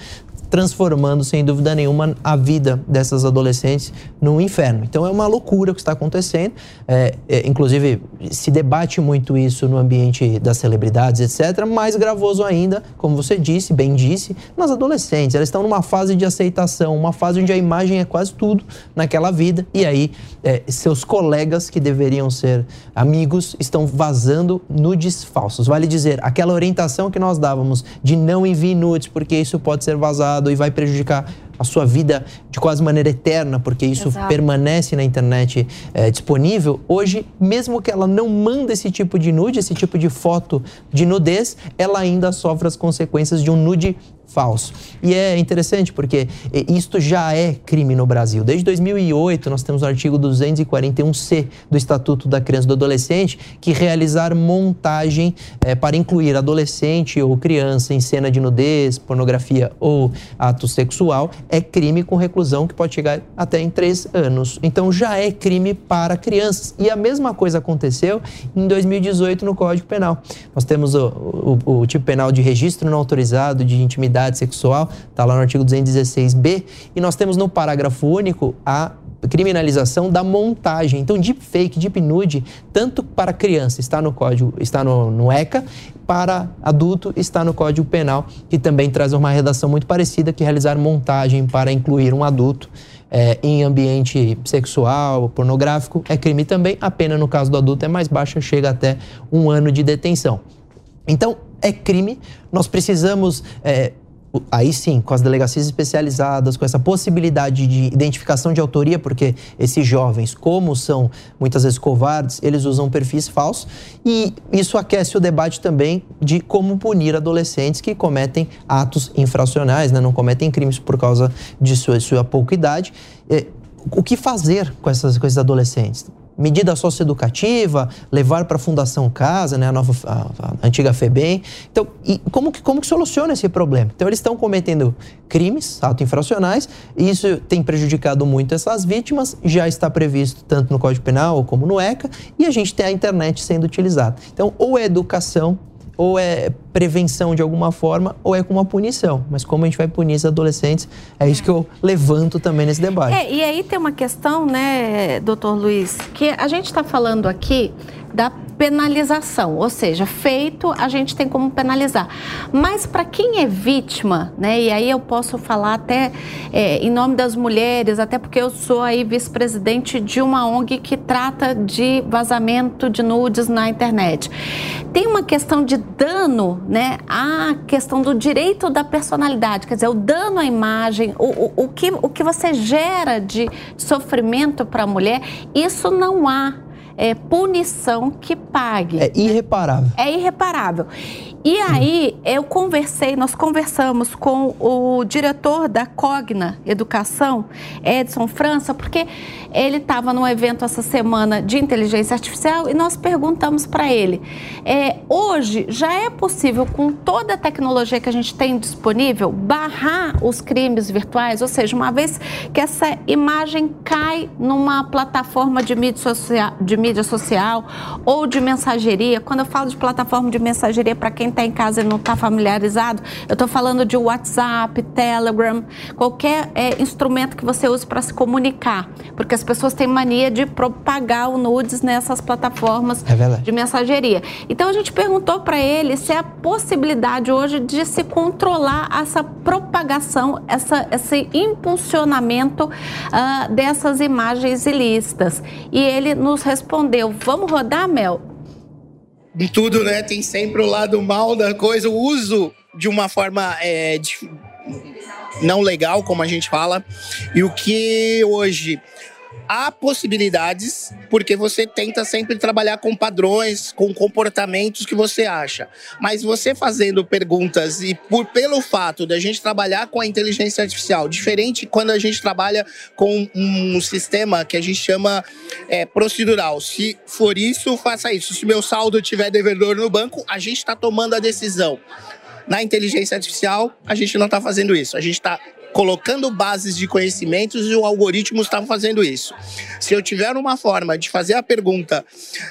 transformando, sem dúvida nenhuma, a vida dessas adolescentes no inferno. Então é uma loucura o que está acontecendo. É, é, inclusive, se debate muito isso no ambiente das celebridades, etc. Mais gravoso ainda, como você disse, bem disse, nas adolescentes. Elas estão numa fase de aceitação, uma fase onde a imagem é quase tudo naquela vida. E aí, é, seus colegas, que deveriam ser amigos, estão vazando nudes falsos. Vale dizer, aquela orientação que nós dávamos de não envie nudes, porque isso pode ser vazado e vai prejudicar a sua vida de quase maneira eterna, porque isso Exato. permanece na internet é, disponível. Hoje, mesmo que ela não manda esse tipo de nude, esse tipo de foto de nudez, ela ainda sofre as consequências de um nude falso. E é interessante porque isto já é crime no Brasil. Desde 2008, nós temos o artigo 241C do Estatuto da Criança e do Adolescente, que realizar montagem é, para incluir adolescente ou criança em cena de nudez, pornografia ou ato sexual é crime com reclusão que pode chegar até em três anos. Então já é crime para crianças. E a mesma coisa aconteceu em 2018 no Código Penal. Nós temos o, o, o tipo penal de registro não autorizado de intimidade sexual, está lá no artigo 216b, e nós temos no parágrafo único a criminalização da montagem. Então, deepfake, deep nude, tanto para criança está no código, está no, no ECA, para adulto está no Código Penal, que também traz uma redação muito parecida, que realizar montagem para incluir um adulto é, em ambiente sexual, pornográfico, é crime também. A pena, no caso do adulto, é mais baixa, chega até um ano de detenção. Então, é crime. Nós precisamos é, aí sim, com as delegacias especializadas, com essa possibilidade de identificação de autoria, porque esses jovens, como são muitas vezes covardes, eles usam perfis falsos, e isso aquece o debate também de como punir adolescentes que cometem atos infracionais, né? não cometem crimes por causa de sua, sua pouca idade. É, o que fazer com, essas, com esses adolescentes? Medida socioeducativa, levar para a Fundação Casa, né, a, nova, a, a antiga FEBEM. Então, como, que, como que soluciona esse problema? Então, eles estão cometendo crimes autoinfracionais e isso tem prejudicado muito essas vítimas, já está previsto tanto no Código Penal como no ECA, e a gente tem a internet sendo utilizada. Então, ou é educação ou é prevenção de alguma forma, ou é com uma punição. Mas como a gente vai punir os adolescentes, é isso que eu levanto também nesse debate. É, e aí tem uma questão, né, doutor Luiz, que a gente está falando aqui da penalização, ou seja, feito a gente tem como penalizar. Mas para quem é vítima, né, e aí eu posso falar até é, em nome das mulheres, até porque eu sou aí vice-presidente de uma ONG que trata de vazamento de nudes na internet. Tem uma questão de dano, né, a questão do direito da personalidade, quer dizer, o dano à imagem, o, o, o que, o que você gera de sofrimento para a mulher, isso não há é, punição que pague. É irreparável. É irreparável. E aí eu conversei, nós conversamos com o diretor da Cogna Educação, Edson França, porque ele estava num evento essa semana de inteligência artificial e nós perguntamos para ele: é, hoje já é possível, com toda a tecnologia que a gente tem disponível, barrar os crimes virtuais? Ou seja, uma vez que essa imagem cai numa plataforma de mídia social, de mídia social ou de mensageria, quando eu falo de plataforma de mensageria, para quem está em casa e não está familiarizado, eu estou falando de WhatsApp, Telegram, qualquer é, instrumento que você use para se comunicar, porque as pessoas têm mania de propagar o nudes nessas plataformas é de mensageria. Então a gente perguntou para ele se é a possibilidade hoje de se controlar essa propagação, essa, esse impulsionamento uh, dessas imagens ilícitas. E ele nos respondeu: vamos rodar, Mel? Em tudo, né? Tem sempre o lado mal da coisa, o uso de uma forma é, de, não legal, como a gente fala, e o que hoje há possibilidades, porque você tenta sempre trabalhar com padrões, com comportamentos que você acha. Mas você fazendo perguntas e por pelo fato de a gente trabalhar com a inteligência artificial, diferente quando a gente trabalha com um sistema que a gente chama é, procedural. Se for isso, faça isso. Se meu saldo tiver devedor no banco, a gente está tomando a decisão. Na inteligência artificial, a gente não está fazendo isso. A gente está colocando bases de conhecimentos e o algoritmo está fazendo isso. Se eu tiver uma forma de fazer a pergunta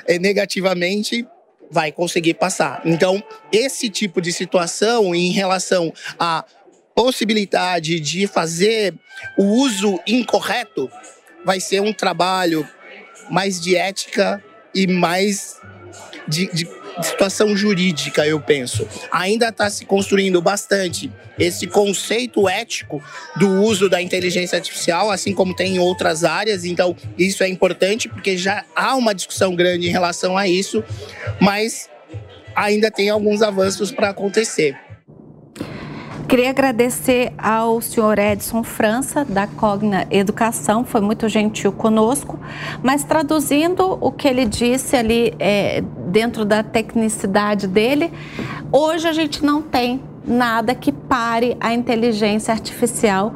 eh, negativamente, vai conseguir passar. Então, esse tipo de situação em relação à possibilidade de fazer o uso incorreto vai ser um trabalho mais de ética e mais de, de situação jurídica, eu penso. Ainda está se construindo bastante esse conceito ético do uso da inteligência artificial, assim como tem em outras áreas. Então, isso é importante porque já há uma discussão grande em relação a isso, mas ainda tem alguns avanços para acontecer. Queria agradecer ao senhor Edson França, da Cogna Educação, foi muito gentil conosco, mas traduzindo o que ele disse ali é, dentro da tecnicidade dele, hoje a gente não tem nada que pare a inteligência artificial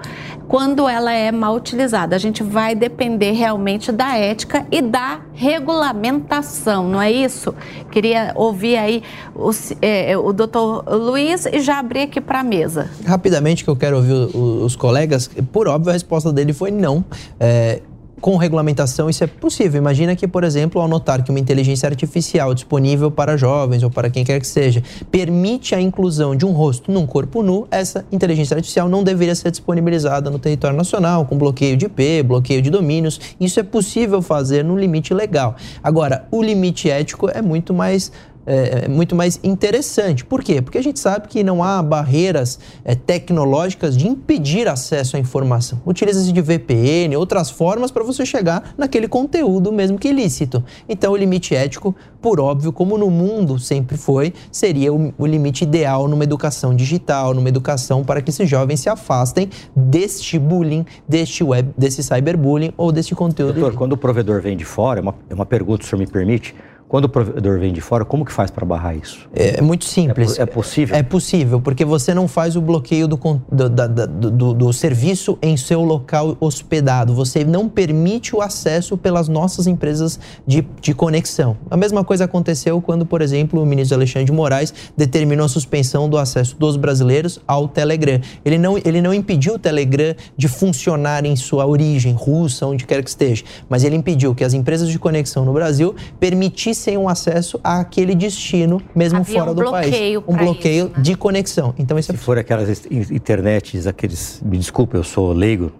quando ela é mal utilizada. A gente vai depender realmente da ética e da regulamentação, não é isso? Queria ouvir aí o, é, o doutor Luiz e já abrir aqui para a mesa. Rapidamente, que eu quero ouvir os colegas, por óbvio a resposta dele foi não. É, com regulamentação isso é possível. Imagina que, por exemplo, ao notar que uma inteligência artificial disponível para jovens ou para quem quer que seja permite a inclusão de um rosto num corpo nu, essa inteligência artificial não deveria ser disponibilizada no território nacional, com bloqueio de IP, bloqueio de domínios. Isso é possível fazer no limite legal. Agora, o limite ético é muito mais é, é, muito mais interessante. Por quê? Porque a gente sabe que não há barreiras é, tecnológicas de impedir acesso à informação. Utiliza-se de VPN, outras formas para você chegar naquele conteúdo mesmo que ilícito. Então, o limite ético, por óbvio, como no mundo sempre foi, seria o, o limite ideal numa educação digital, numa educação para que esses jovens se afastem deste bullying, deste web, desse cyberbullying ou deste conteúdo. Doutor, quando o provedor vem de fora, é uma, é uma pergunta, se o senhor me permite, quando o provedor vem de fora, como que faz para barrar isso? É, é muito simples. É, é, possível? É possível, porque você não faz o bloqueio do, do, do, do, do serviço em seu local hospedado. Você não permite o acesso pelas nossas empresas de, de conexão. A mesma coisa aconteceu quando, por exemplo, o ministro Alexandre de Moraes determinou a suspensão do acesso dos brasileiros ao Telegram. Ele não, ele não impediu o Telegram de funcionar em sua origem, russa, onde quer que esteja, mas ele impediu que as empresas de conexão no Brasil permitissem sem um acesso àquele destino, mesmo Havia fora um do país. Um bloqueio isso, né? de conexão. Então, isso Se é... for aquelas internets, aqueles. Me desculpe, eu sou leigo,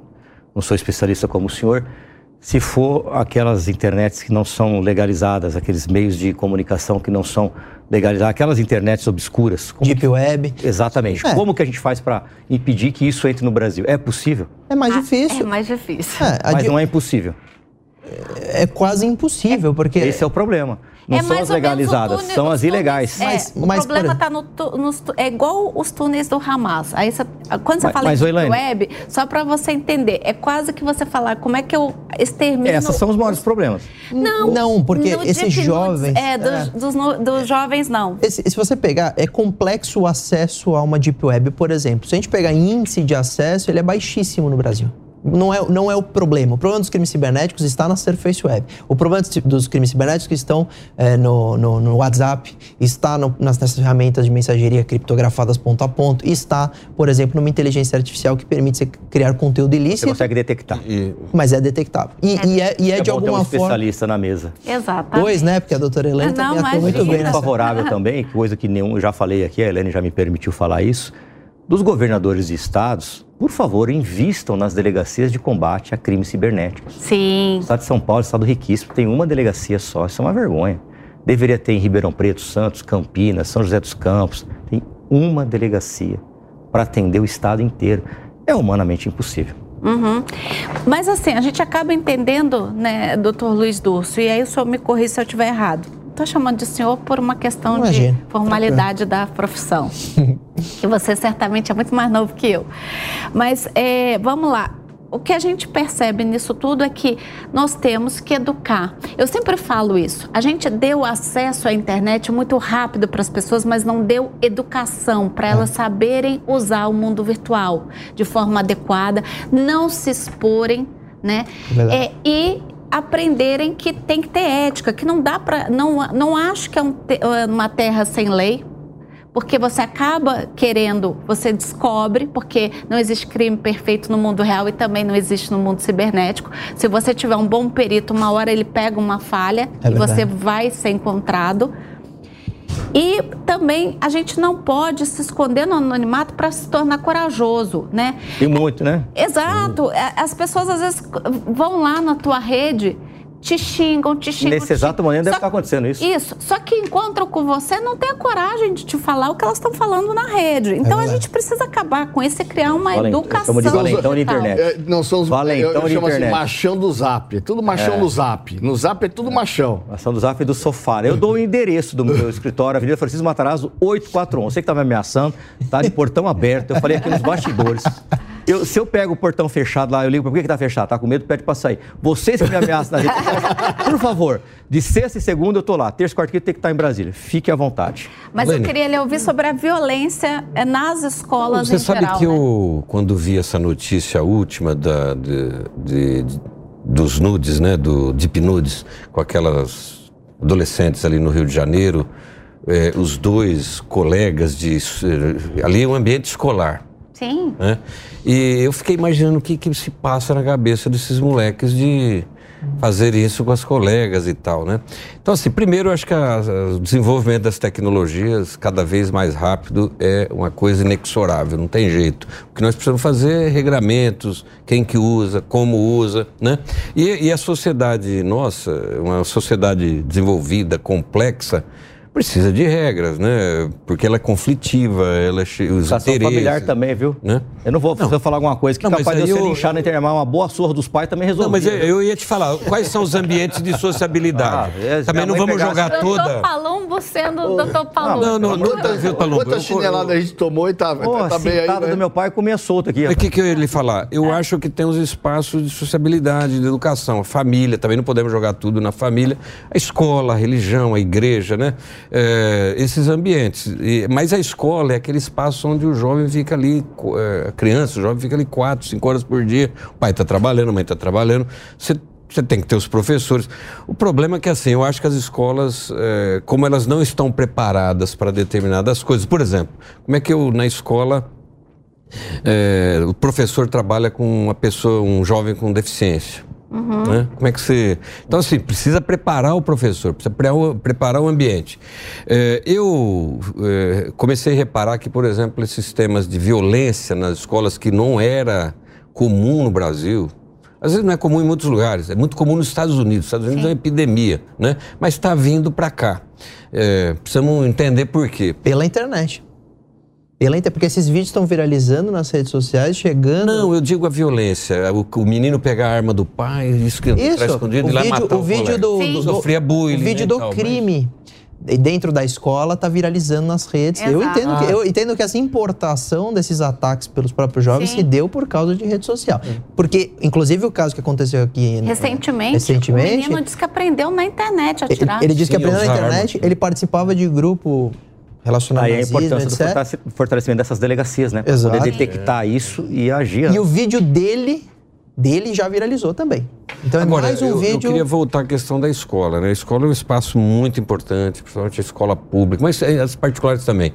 não sou especialista como o senhor. Se for aquelas internets que não são legalizadas, aqueles meios de comunicação que não são legalizados, aquelas internets obscuras. Deep que... Web. Exatamente. É. Como que a gente faz para impedir que isso entre no Brasil? É possível? É mais ah, difícil. É mais difícil. É, Mas não é impossível. É quase impossível, porque. Esse é o problema. Não é são as legalizadas, túnel, são as ilegais. É, mas, o mas, problema está no, nos, é igual os túneis do Hamas. Aí você, quando você mas, fala mas, em web, só para você entender, é quase que você falar como é que eu extermino. Essas são os maiores problemas. Não, não porque esses jovens. É, dos, é. Dos, dos, jovens não. Esse, se você pegar, é complexo o acesso a uma deep web, por exemplo. Se a gente pegar índice de acesso, ele é baixíssimo no Brasil não é, não é o problema. O problema dos crimes cibernéticos está na Surface Web. O problema dos crimes cibernéticos estão é, no, no, no, WhatsApp, está no, nas, nessas ferramentas de mensageria criptografadas ponto a ponto, está, por exemplo, numa inteligência artificial que permite você criar conteúdo ilícito. Você consegue detectar. E... Mas é detectável. E é, e é, e é, é de alguma um forma... especialista na mesa. Exatamente. Pois, né? Porque a doutora Helene também atua muito bem. Nessa... favorável também, coisa que nenhum, eu já falei aqui, a Helene já me permitiu falar isso, dos governadores de estados por favor, invistam nas delegacias de combate a crimes cibernéticos. Sim. O estado de São Paulo, estado riquíssimo, tem uma delegacia só, isso é uma vergonha. Deveria ter em Ribeirão Preto, Santos, Campinas, São José dos Campos. Tem uma delegacia para atender o estado inteiro. É humanamente impossível. Uhum. Mas assim, a gente acaba entendendo, né, doutor Luiz Durso, e aí o senhor me corrija se eu estiver errado Estou chamando de senhor por uma questão Imagina. de formalidade da profissão. que você certamente é muito mais novo que eu. Mas é, vamos lá. O que a gente percebe nisso tudo é que nós temos que educar. Eu sempre falo isso. A gente deu acesso à internet muito rápido para as pessoas, mas não deu educação para elas é. saberem usar o mundo virtual de forma adequada, não se exporem, né? É, é e aprenderem que tem que ter ética, que não dá para. Não, não acho que é um, uma terra sem lei, porque você acaba querendo, você descobre, porque não existe crime perfeito no mundo real e também não existe no mundo cibernético. Se você tiver um bom perito, uma hora ele pega uma falha é e você vai ser encontrado. E também a gente não pode se esconder no anonimato para se tornar corajoso, né? E muito, né? Exato. É, as pessoas às vezes vão lá na tua rede te xingam, te xingam. Nesse exato momento deve estar acontecendo isso. Isso. Só que encontram com você não tem a coragem de te falar o que elas estão falando na rede. Então é a gente precisa acabar com isso e criar uma valentão. educação. Estamos de valentão na internet. É, não somos valentão eu, eu chamo assim, internet. assim, machão do zap. É tudo machão é. no zap. No zap é tudo é. machão. Machão do zap e do sofá. Eu dou o endereço do meu escritório, Avenida Francisco Matarazzo, 841. Você que está me ameaçando, tá de portão aberto. Eu falei aqui nos bastidores. Eu, se eu pego o portão fechado lá, eu ligo, por que, que tá fechado? Tá com medo, pede pra sair. Vocês que me ameaçam na rede por favor, de sexta e segunda eu tô lá. Terça e quarta quinta tem que estar em Brasília. Fique à vontade. Mas eu queria lhe ouvir sobre a violência eh, nas escolas Você em sabe geral, que né? eu, quando vi essa notícia última da, de, de- de- dos nudes, né, do Deep Nudes, com aquelas adolescentes ali no Rio de Janeiro, eh, os dois colegas de... eh, Ali é um ambiente escolar. Sim. né? E eu fiquei imaginando o que, que se passa na cabeça desses moleques de fazer isso com as colegas e tal, né? Então, assim, primeiro, eu acho que a- a- o desenvolvimento das tecnologias cada vez mais rápido é uma coisa inexorável, não tem jeito. O que nós precisamos fazer é regramentos, quem que usa, como usa, né? E, e a sociedade nossa, uma sociedade desenvolvida, complexa, precisa de regras, né? Porque ela é conflitiva, ela é os Educação interesses... familiar também, viu? Né? Eu não vou eu falar alguma coisa que Não, capaz de eu ser eu- linchado na internet, mas uma boa surra dos pais também resolveu. Não, mas eu, eu ia te falar, quais são os ambientes de sociabilidade? Ah, é, Também não vamos jogar toda. Doutor Palumbo sendo o doutor Palumbo. Não, não, não, Quanta, viu, Palumbo? quanta Eu- chinelada a gente tomou e tá, Pô, tá a bem aí, né? do meu pai comia solto aqui. O que, que eu ia lhe falar? Eu acho que tem os espaços de sociabilidade, de educação, a família, também não podemos jogar tudo na família, a escola, a religião, a igreja, né? É, esses ambientes. E- mas a escola é aquele espaço onde o jovem fica ali, co- é, a criança, o jovem fica ali quatro, cinco horas por dia, o pai está trabalhando, a mãe está trabalhando, você você tem que ter os professores. O problema é que, assim, eu acho que as escolas, é, como elas não estão preparadas para determinadas coisas, por exemplo, como é que eu, na escola, é, o professor trabalha com uma pessoa, um jovem com deficiência. Né? Como é que você. Então, assim, precisa preparar o professor, precisa pre- preparar o ambiente. É, eu é, comecei a reparar que, por exemplo, esses temas de violência nas escolas que não era comum no Brasil. Às vezes não é comum em muitos lugares, é muito comum nos Estados Unidos. Nos Estados Unidos é uma epidemia, né? Mas está vindo para cá. É, precisamos entender por quê. Pela internet. Inter... Porque esses vídeos estão viralizando nas redes sociais, chegando. Não, eu digo a violência. O, o menino pegar a arma do pai, isso que traz escondido o e lá vídeo, matar o vídeo colega. do, Sim. do, Sofria bullying, o vídeo né, do tal, mas- crime e dentro da escola tá viralizando nas redes. Eu entendo, que, eu entendo que essa importação desses ataques pelos próprios jovens Sim. se deu por causa de rede social. Porque, inclusive, o caso que aconteceu aqui Recentemente, recentemente o menino disse que aprendeu na internet a ele, tirar. ele disse que Sim, aprendeu na internet, arma. ele participava de grupo relacionado Aí a importância do etc. fortalece- fortalecimento dessas delegacias, né? Pra Exato. poder detectar isso e agir. E o vídeo dele, dele já viralizou também. Então é Agora, mais um eu, eu vídeo... queria voltar à questão da escola. Né? A escola é um espaço muito importante, principalmente a escola pública, mas eh, as particulares também.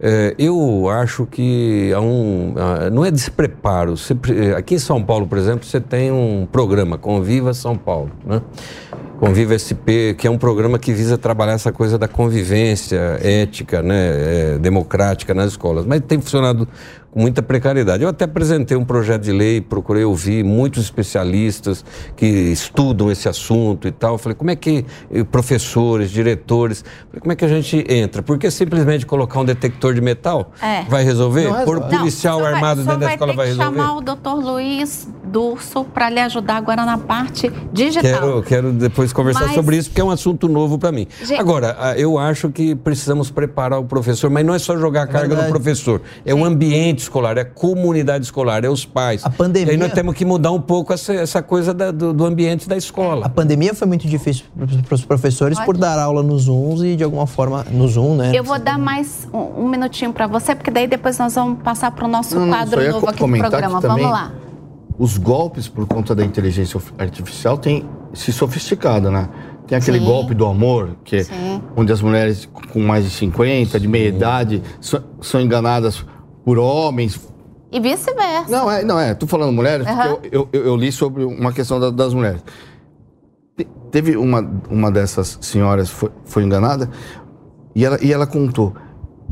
Eh, eu acho que há um, ah, não é despreparo. Você eh, aqui em São Paulo, por exemplo, você tem um programa, Conviva São Paulo. Né? Conviva SP, que é um programa que visa trabalhar essa coisa da convivência ética, né, eh, democrática nas escolas. Mas tem funcionado muita precariedade. Eu até apresentei um projeto de lei, procurei ouvir muitos especialistas que estudam esse assunto e tal. Falei, como é que eh, professores, diretores, como é que a gente entra? Porque simplesmente colocar um detector de metal É. vai resolver? Não. Não, policial o senhor vai- armado senhor dentro da escola vai resolver? chamar o doutor Luiz Durso para lhe ajudar agora na parte digital. Quero, quero depois conversar Mas- sobre isso, porque é um assunto novo para mim. Gente- Agora, ah, eu acho que precisamos preparar o professor, mas não é só jogar a carga no verdade. professor. É o ambiente escolar, é a comunidade escolar, é os pais. A pandemia- E aí nós temos que mudar um pouco essa, essa coisa da- do, do ambiente da A escola. pandemia foi muito difícil para os professores por dar aula no Zoom e de alguma forma no Zoom, né? Eu vou dar mais um, um minutinho para você, porque daí depois nós vamos passar para o nosso Não, quadro novo aqui do programa. Vamos lá. Os golpes, por conta da inteligência artificial, têm se sofisticado, né? Tem aquele Sim. golpe do amor, que é Sim. onde as mulheres com mais de 50, de meia idade, so- são enganadas por homens. E vice-versa. Não, é, não é. Tô falando mulheres, Aham. porque eu, eu, eu li sobre uma questão da- das mulheres. Te- Teve uma, uma dessas senhoras foi, foi enganada e ela, e ela contou.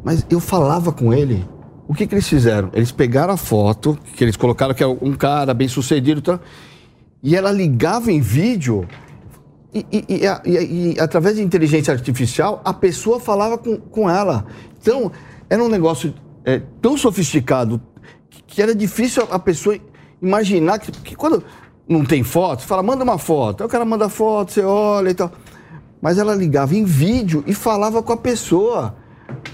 Mas eu falava com ele. O que, que eles fizeram? Eles pegaram a foto, que eles colocaram que é um cara bem sucedido e e ela ligava em vídeo e, e- e e- através de inteligência artificial a pessoa falava com, com ela. Então, era um negócio é, tão sofisticado que, que era difícil a, pessoa imaginar que, que quando não tem foto, fala, manda uma foto. Aí o cara manda foto, você olha e tal. Mas ela ligava em vídeo e falava com a pessoa.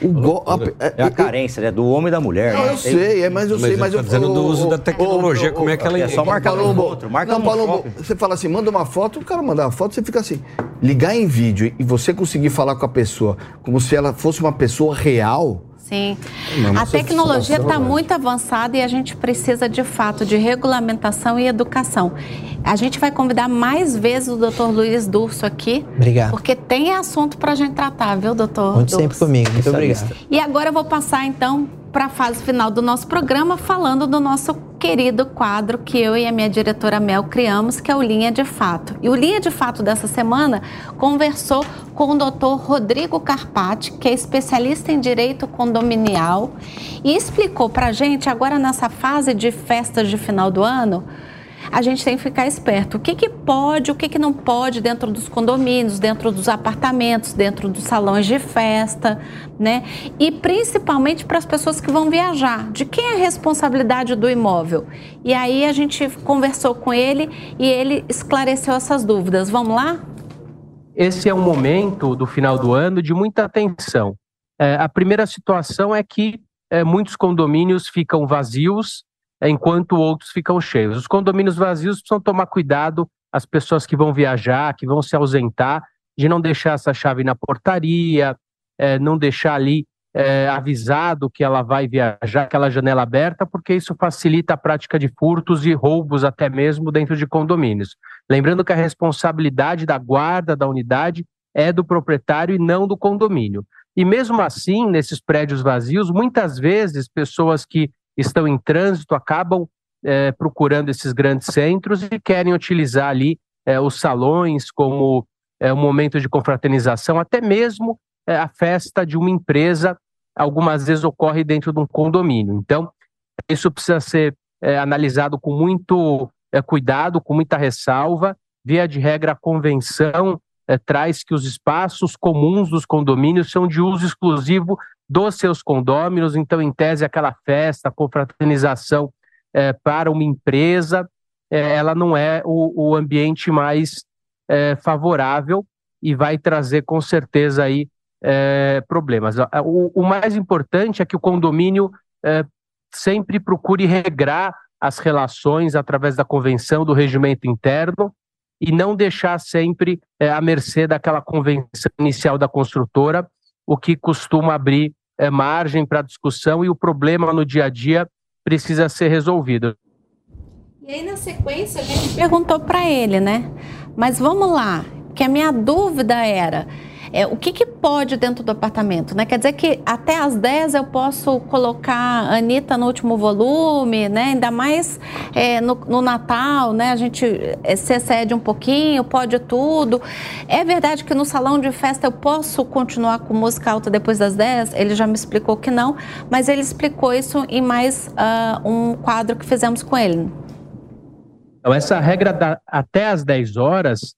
O go... é, é, a carência, né? Do homem e da mulher. Não, né? eu sei, é, mas eu mas sei, mas tá eu dizendo do uso da tecnologia, como é que ela É só marcar um outro, marca não, um Palombo, você fala assim, manda uma foto, o cara manda uma foto, você fica assim, ligar em vídeo e você conseguir falar com a pessoa como se ela fosse uma pessoa real, Sim. Não, a tecnologia está muito avançada e a gente precisa, de fato, de regulamentação e educação. A gente vai convidar mais vezes o doutor Luiz Durso aqui. Obrigado. Porque tem assunto para a gente tratar, viu, doutor? Conte sempre comigo. Muito obrigado. E agora eu vou passar, então, para a fase final do nosso programa, falando do nosso querido quadro que eu e a minha diretora Mel criamos, que é o Linha de Fato. E o Linha de Fato dessa semana conversou com o doutor Rodrigo Carpati, que é especialista em direito condominial, e explicou para a gente, agora nessa fase de festas de final do ano, a gente tem que ficar esperto. O que, que pode, o que, que não pode dentro dos condomínios, dentro dos apartamentos, dentro dos salões de festa, né? E principalmente para as pessoas que vão viajar. De quem é a responsabilidade do imóvel? E aí a gente conversou com ele e ele esclareceu essas dúvidas. Vamos lá? Esse é um momento do final do ano de muita atenção. É, a primeira situação é que é, muitos condomínios ficam vazios enquanto outros ficam cheios. Os condomínios vazios precisam tomar cuidado, as pessoas que vão viajar, que vão se ausentar, de não deixar essa chave na portaria, é, não deixar ali é, avisado que ela vai viajar, aquela janela aberta, porque isso facilita a prática de furtos e roubos até mesmo dentro de condomínios. Lembrando que a responsabilidade da guarda da unidade é do proprietário e não do condomínio. E mesmo assim, nesses prédios vazios, muitas vezes pessoas que estão em trânsito acabam é, procurando esses grandes centros e querem utilizar ali é, os salões como é, um momento de confraternização, até mesmo é, a festa de uma empresa, algumas vezes ocorre dentro de um condomínio. Então, isso precisa ser é, analisado com muito é, cuidado, com muita ressalva. Via de regra, a convenção traz que os espaços comuns dos condomínios são de uso exclusivo dos seus condôminos, então, em tese, aquela festa, confraternização é, para uma empresa, é, ela não é o, o ambiente mais é, favorável e vai trazer, com certeza, aí, problemas. O, o, mais importante é que o condomínio sempre procure regrar as relações através da convenção do regimento interno e não deixar sempre é, à mercê daquela convenção inicial da construtora, o que costuma abrir é, margem para discussão e o problema no dia a dia precisa ser resolvido. E aí, na sequência, a gente perguntou para ele, né? Mas vamos lá, que a minha dúvida era é, o que, que pode dentro do apartamento, né? Quer dizer que até às 10 eu posso colocar a Anitta no último volume, né? Ainda mais é, no, no, Natal, né? A gente é, se excede um pouquinho, pode tudo. É verdade que no salão de festa eu posso continuar com música alta depois das 10? Ele já me explicou que não, mas ele explicou isso em mais uh, um quadro que fizemos com ele. Então, essa regra da, até às 10 horas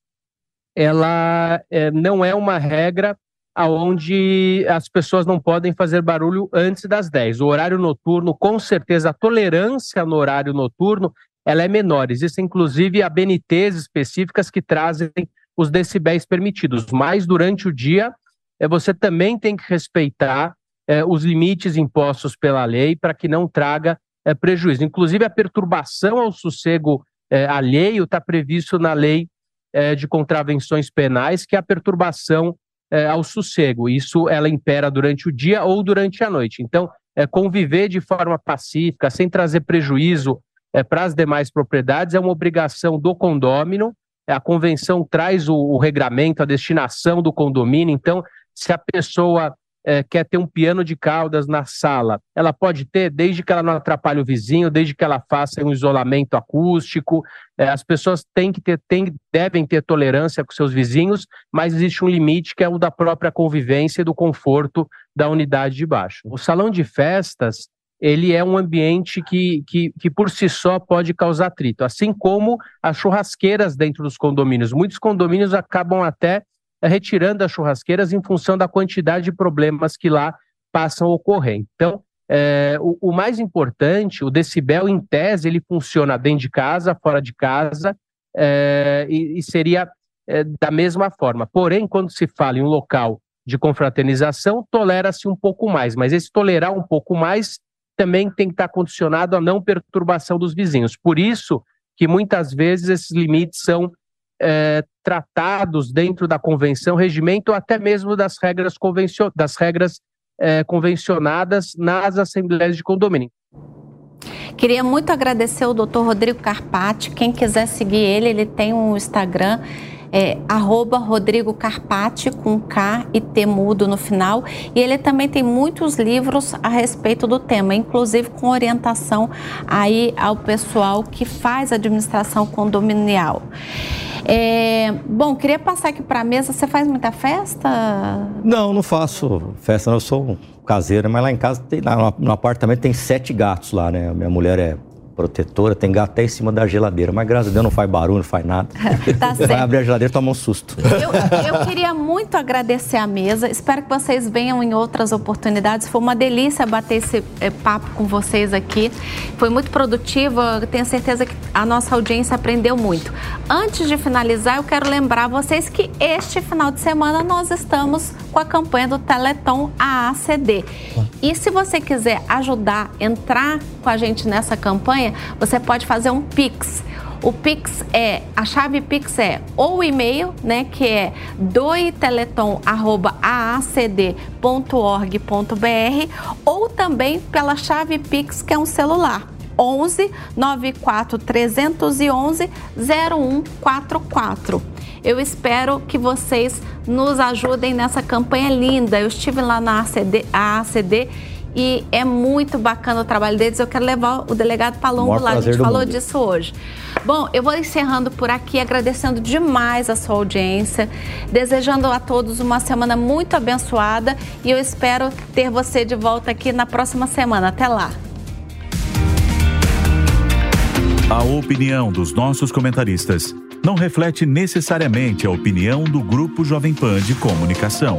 ela é, não é uma regra aonde as pessoas não podem fazer barulho antes das 10. O horário noturno, com certeza, a tolerância no horário noturno, ela é menor. Existem, inclusive, ABNTs específicas que trazem os decibéis permitidos. Mas, durante o dia, é, você também tem que respeitar é, os limites impostos pela lei para que não traga é, prejuízo. Inclusive, a perturbação ao sossego é, alheio está previsto na lei é, de contravenções penais, que é a perturbação é, ao sossego. Isso ela impera durante o dia ou durante a noite. Então, é, conviver de forma pacífica, sem trazer prejuízo é, para as demais propriedades, é uma obrigação do condômino. A convenção traz o, o regramento, a destinação do condomínio. Então, se a pessoa é, quer ter um piano de caudas na sala, ela pode ter, desde que ela não atrapalhe o vizinho, desde que ela faça um isolamento acústico. É, as pessoas têm que ter, têm, devem ter tolerância com seus vizinhos, mas existe um limite que é o da própria convivência e do conforto da unidade de baixo. O salão de festas ele é um ambiente que, que, que por si só pode causar atrito, assim como as churrasqueiras dentro dos condomínios. Muitos condomínios acabam até retirando as churrasqueiras em função da quantidade de problemas que lá passam a ocorrer. Então, é, o, o, mais importante, o decibel, em tese, ele funciona dentro de casa, fora de casa, é, e, e, seria é, da mesma forma. Porém, quando se fala em um local de confraternização, tolera-se um pouco mais, mas esse tolerar um pouco mais também tem que estar condicionado à não perturbação dos vizinhos. Por isso que muitas vezes esses limites são é, tratados dentro da convenção, regimento, até mesmo das regras, convencio das regras é, convencionadas nas assembleias de condomínio. Queria muito agradecer o Dr. Rodrigo Carpati. Quem quiser seguir ele, ele tem um Instagram é Rodrigo Carpati, com K e T mudo no final. E ele também tem muitos livros a respeito do tema, inclusive com orientação aí ao pessoal que faz administração condominial. É, bom, queria passar aqui para a mesa. Você faz muita festa? Não, não faço festa. Eu sou caseiro, mas lá em casa, tem, no, no apartamento, tem sete gatos lá, né? Minha mulher é protetora, tem gato até em cima da geladeira, mas graças a Deus não faz barulho, não faz nada. tá. Vai abrir a geladeira e toma um susto. Eu, eu, queria muito agradecer a mesa, espero que vocês venham em outras oportunidades. Foi uma delícia bater esse é, papo com vocês aqui. Foi muito produtivo, eu tenho certeza que a nossa audiência aprendeu muito. Antes de finalizar, eu quero lembrar vocês que este final de semana nós estamos com a campanha do Teleton AACD. E se você quiser ajudar, entrar com a gente nessa campanha, você pode fazer um Pix. O Pix é, a chave Pix é ou e-mail, né, que é doiteleton@aacd.org.br ou também pela chave Pix, que é um celular. 11 94 311 0144. Eu espero que vocês nos ajudem nessa campanha linda. Eu estive lá na ACD, ACD e é muito bacana o trabalho deles. Eu quero levar o delegado Palombo lá, a gente falou mundo. disso hoje. Bom, eu vou encerrando por aqui, agradecendo demais a sua audiência, desejando a todos uma semana muito abençoada e eu espero ter você de volta aqui na próxima semana. Até lá. A opinião dos nossos comentaristas não reflete necessariamente a opinião do Grupo Jovem Pan de Comunicação.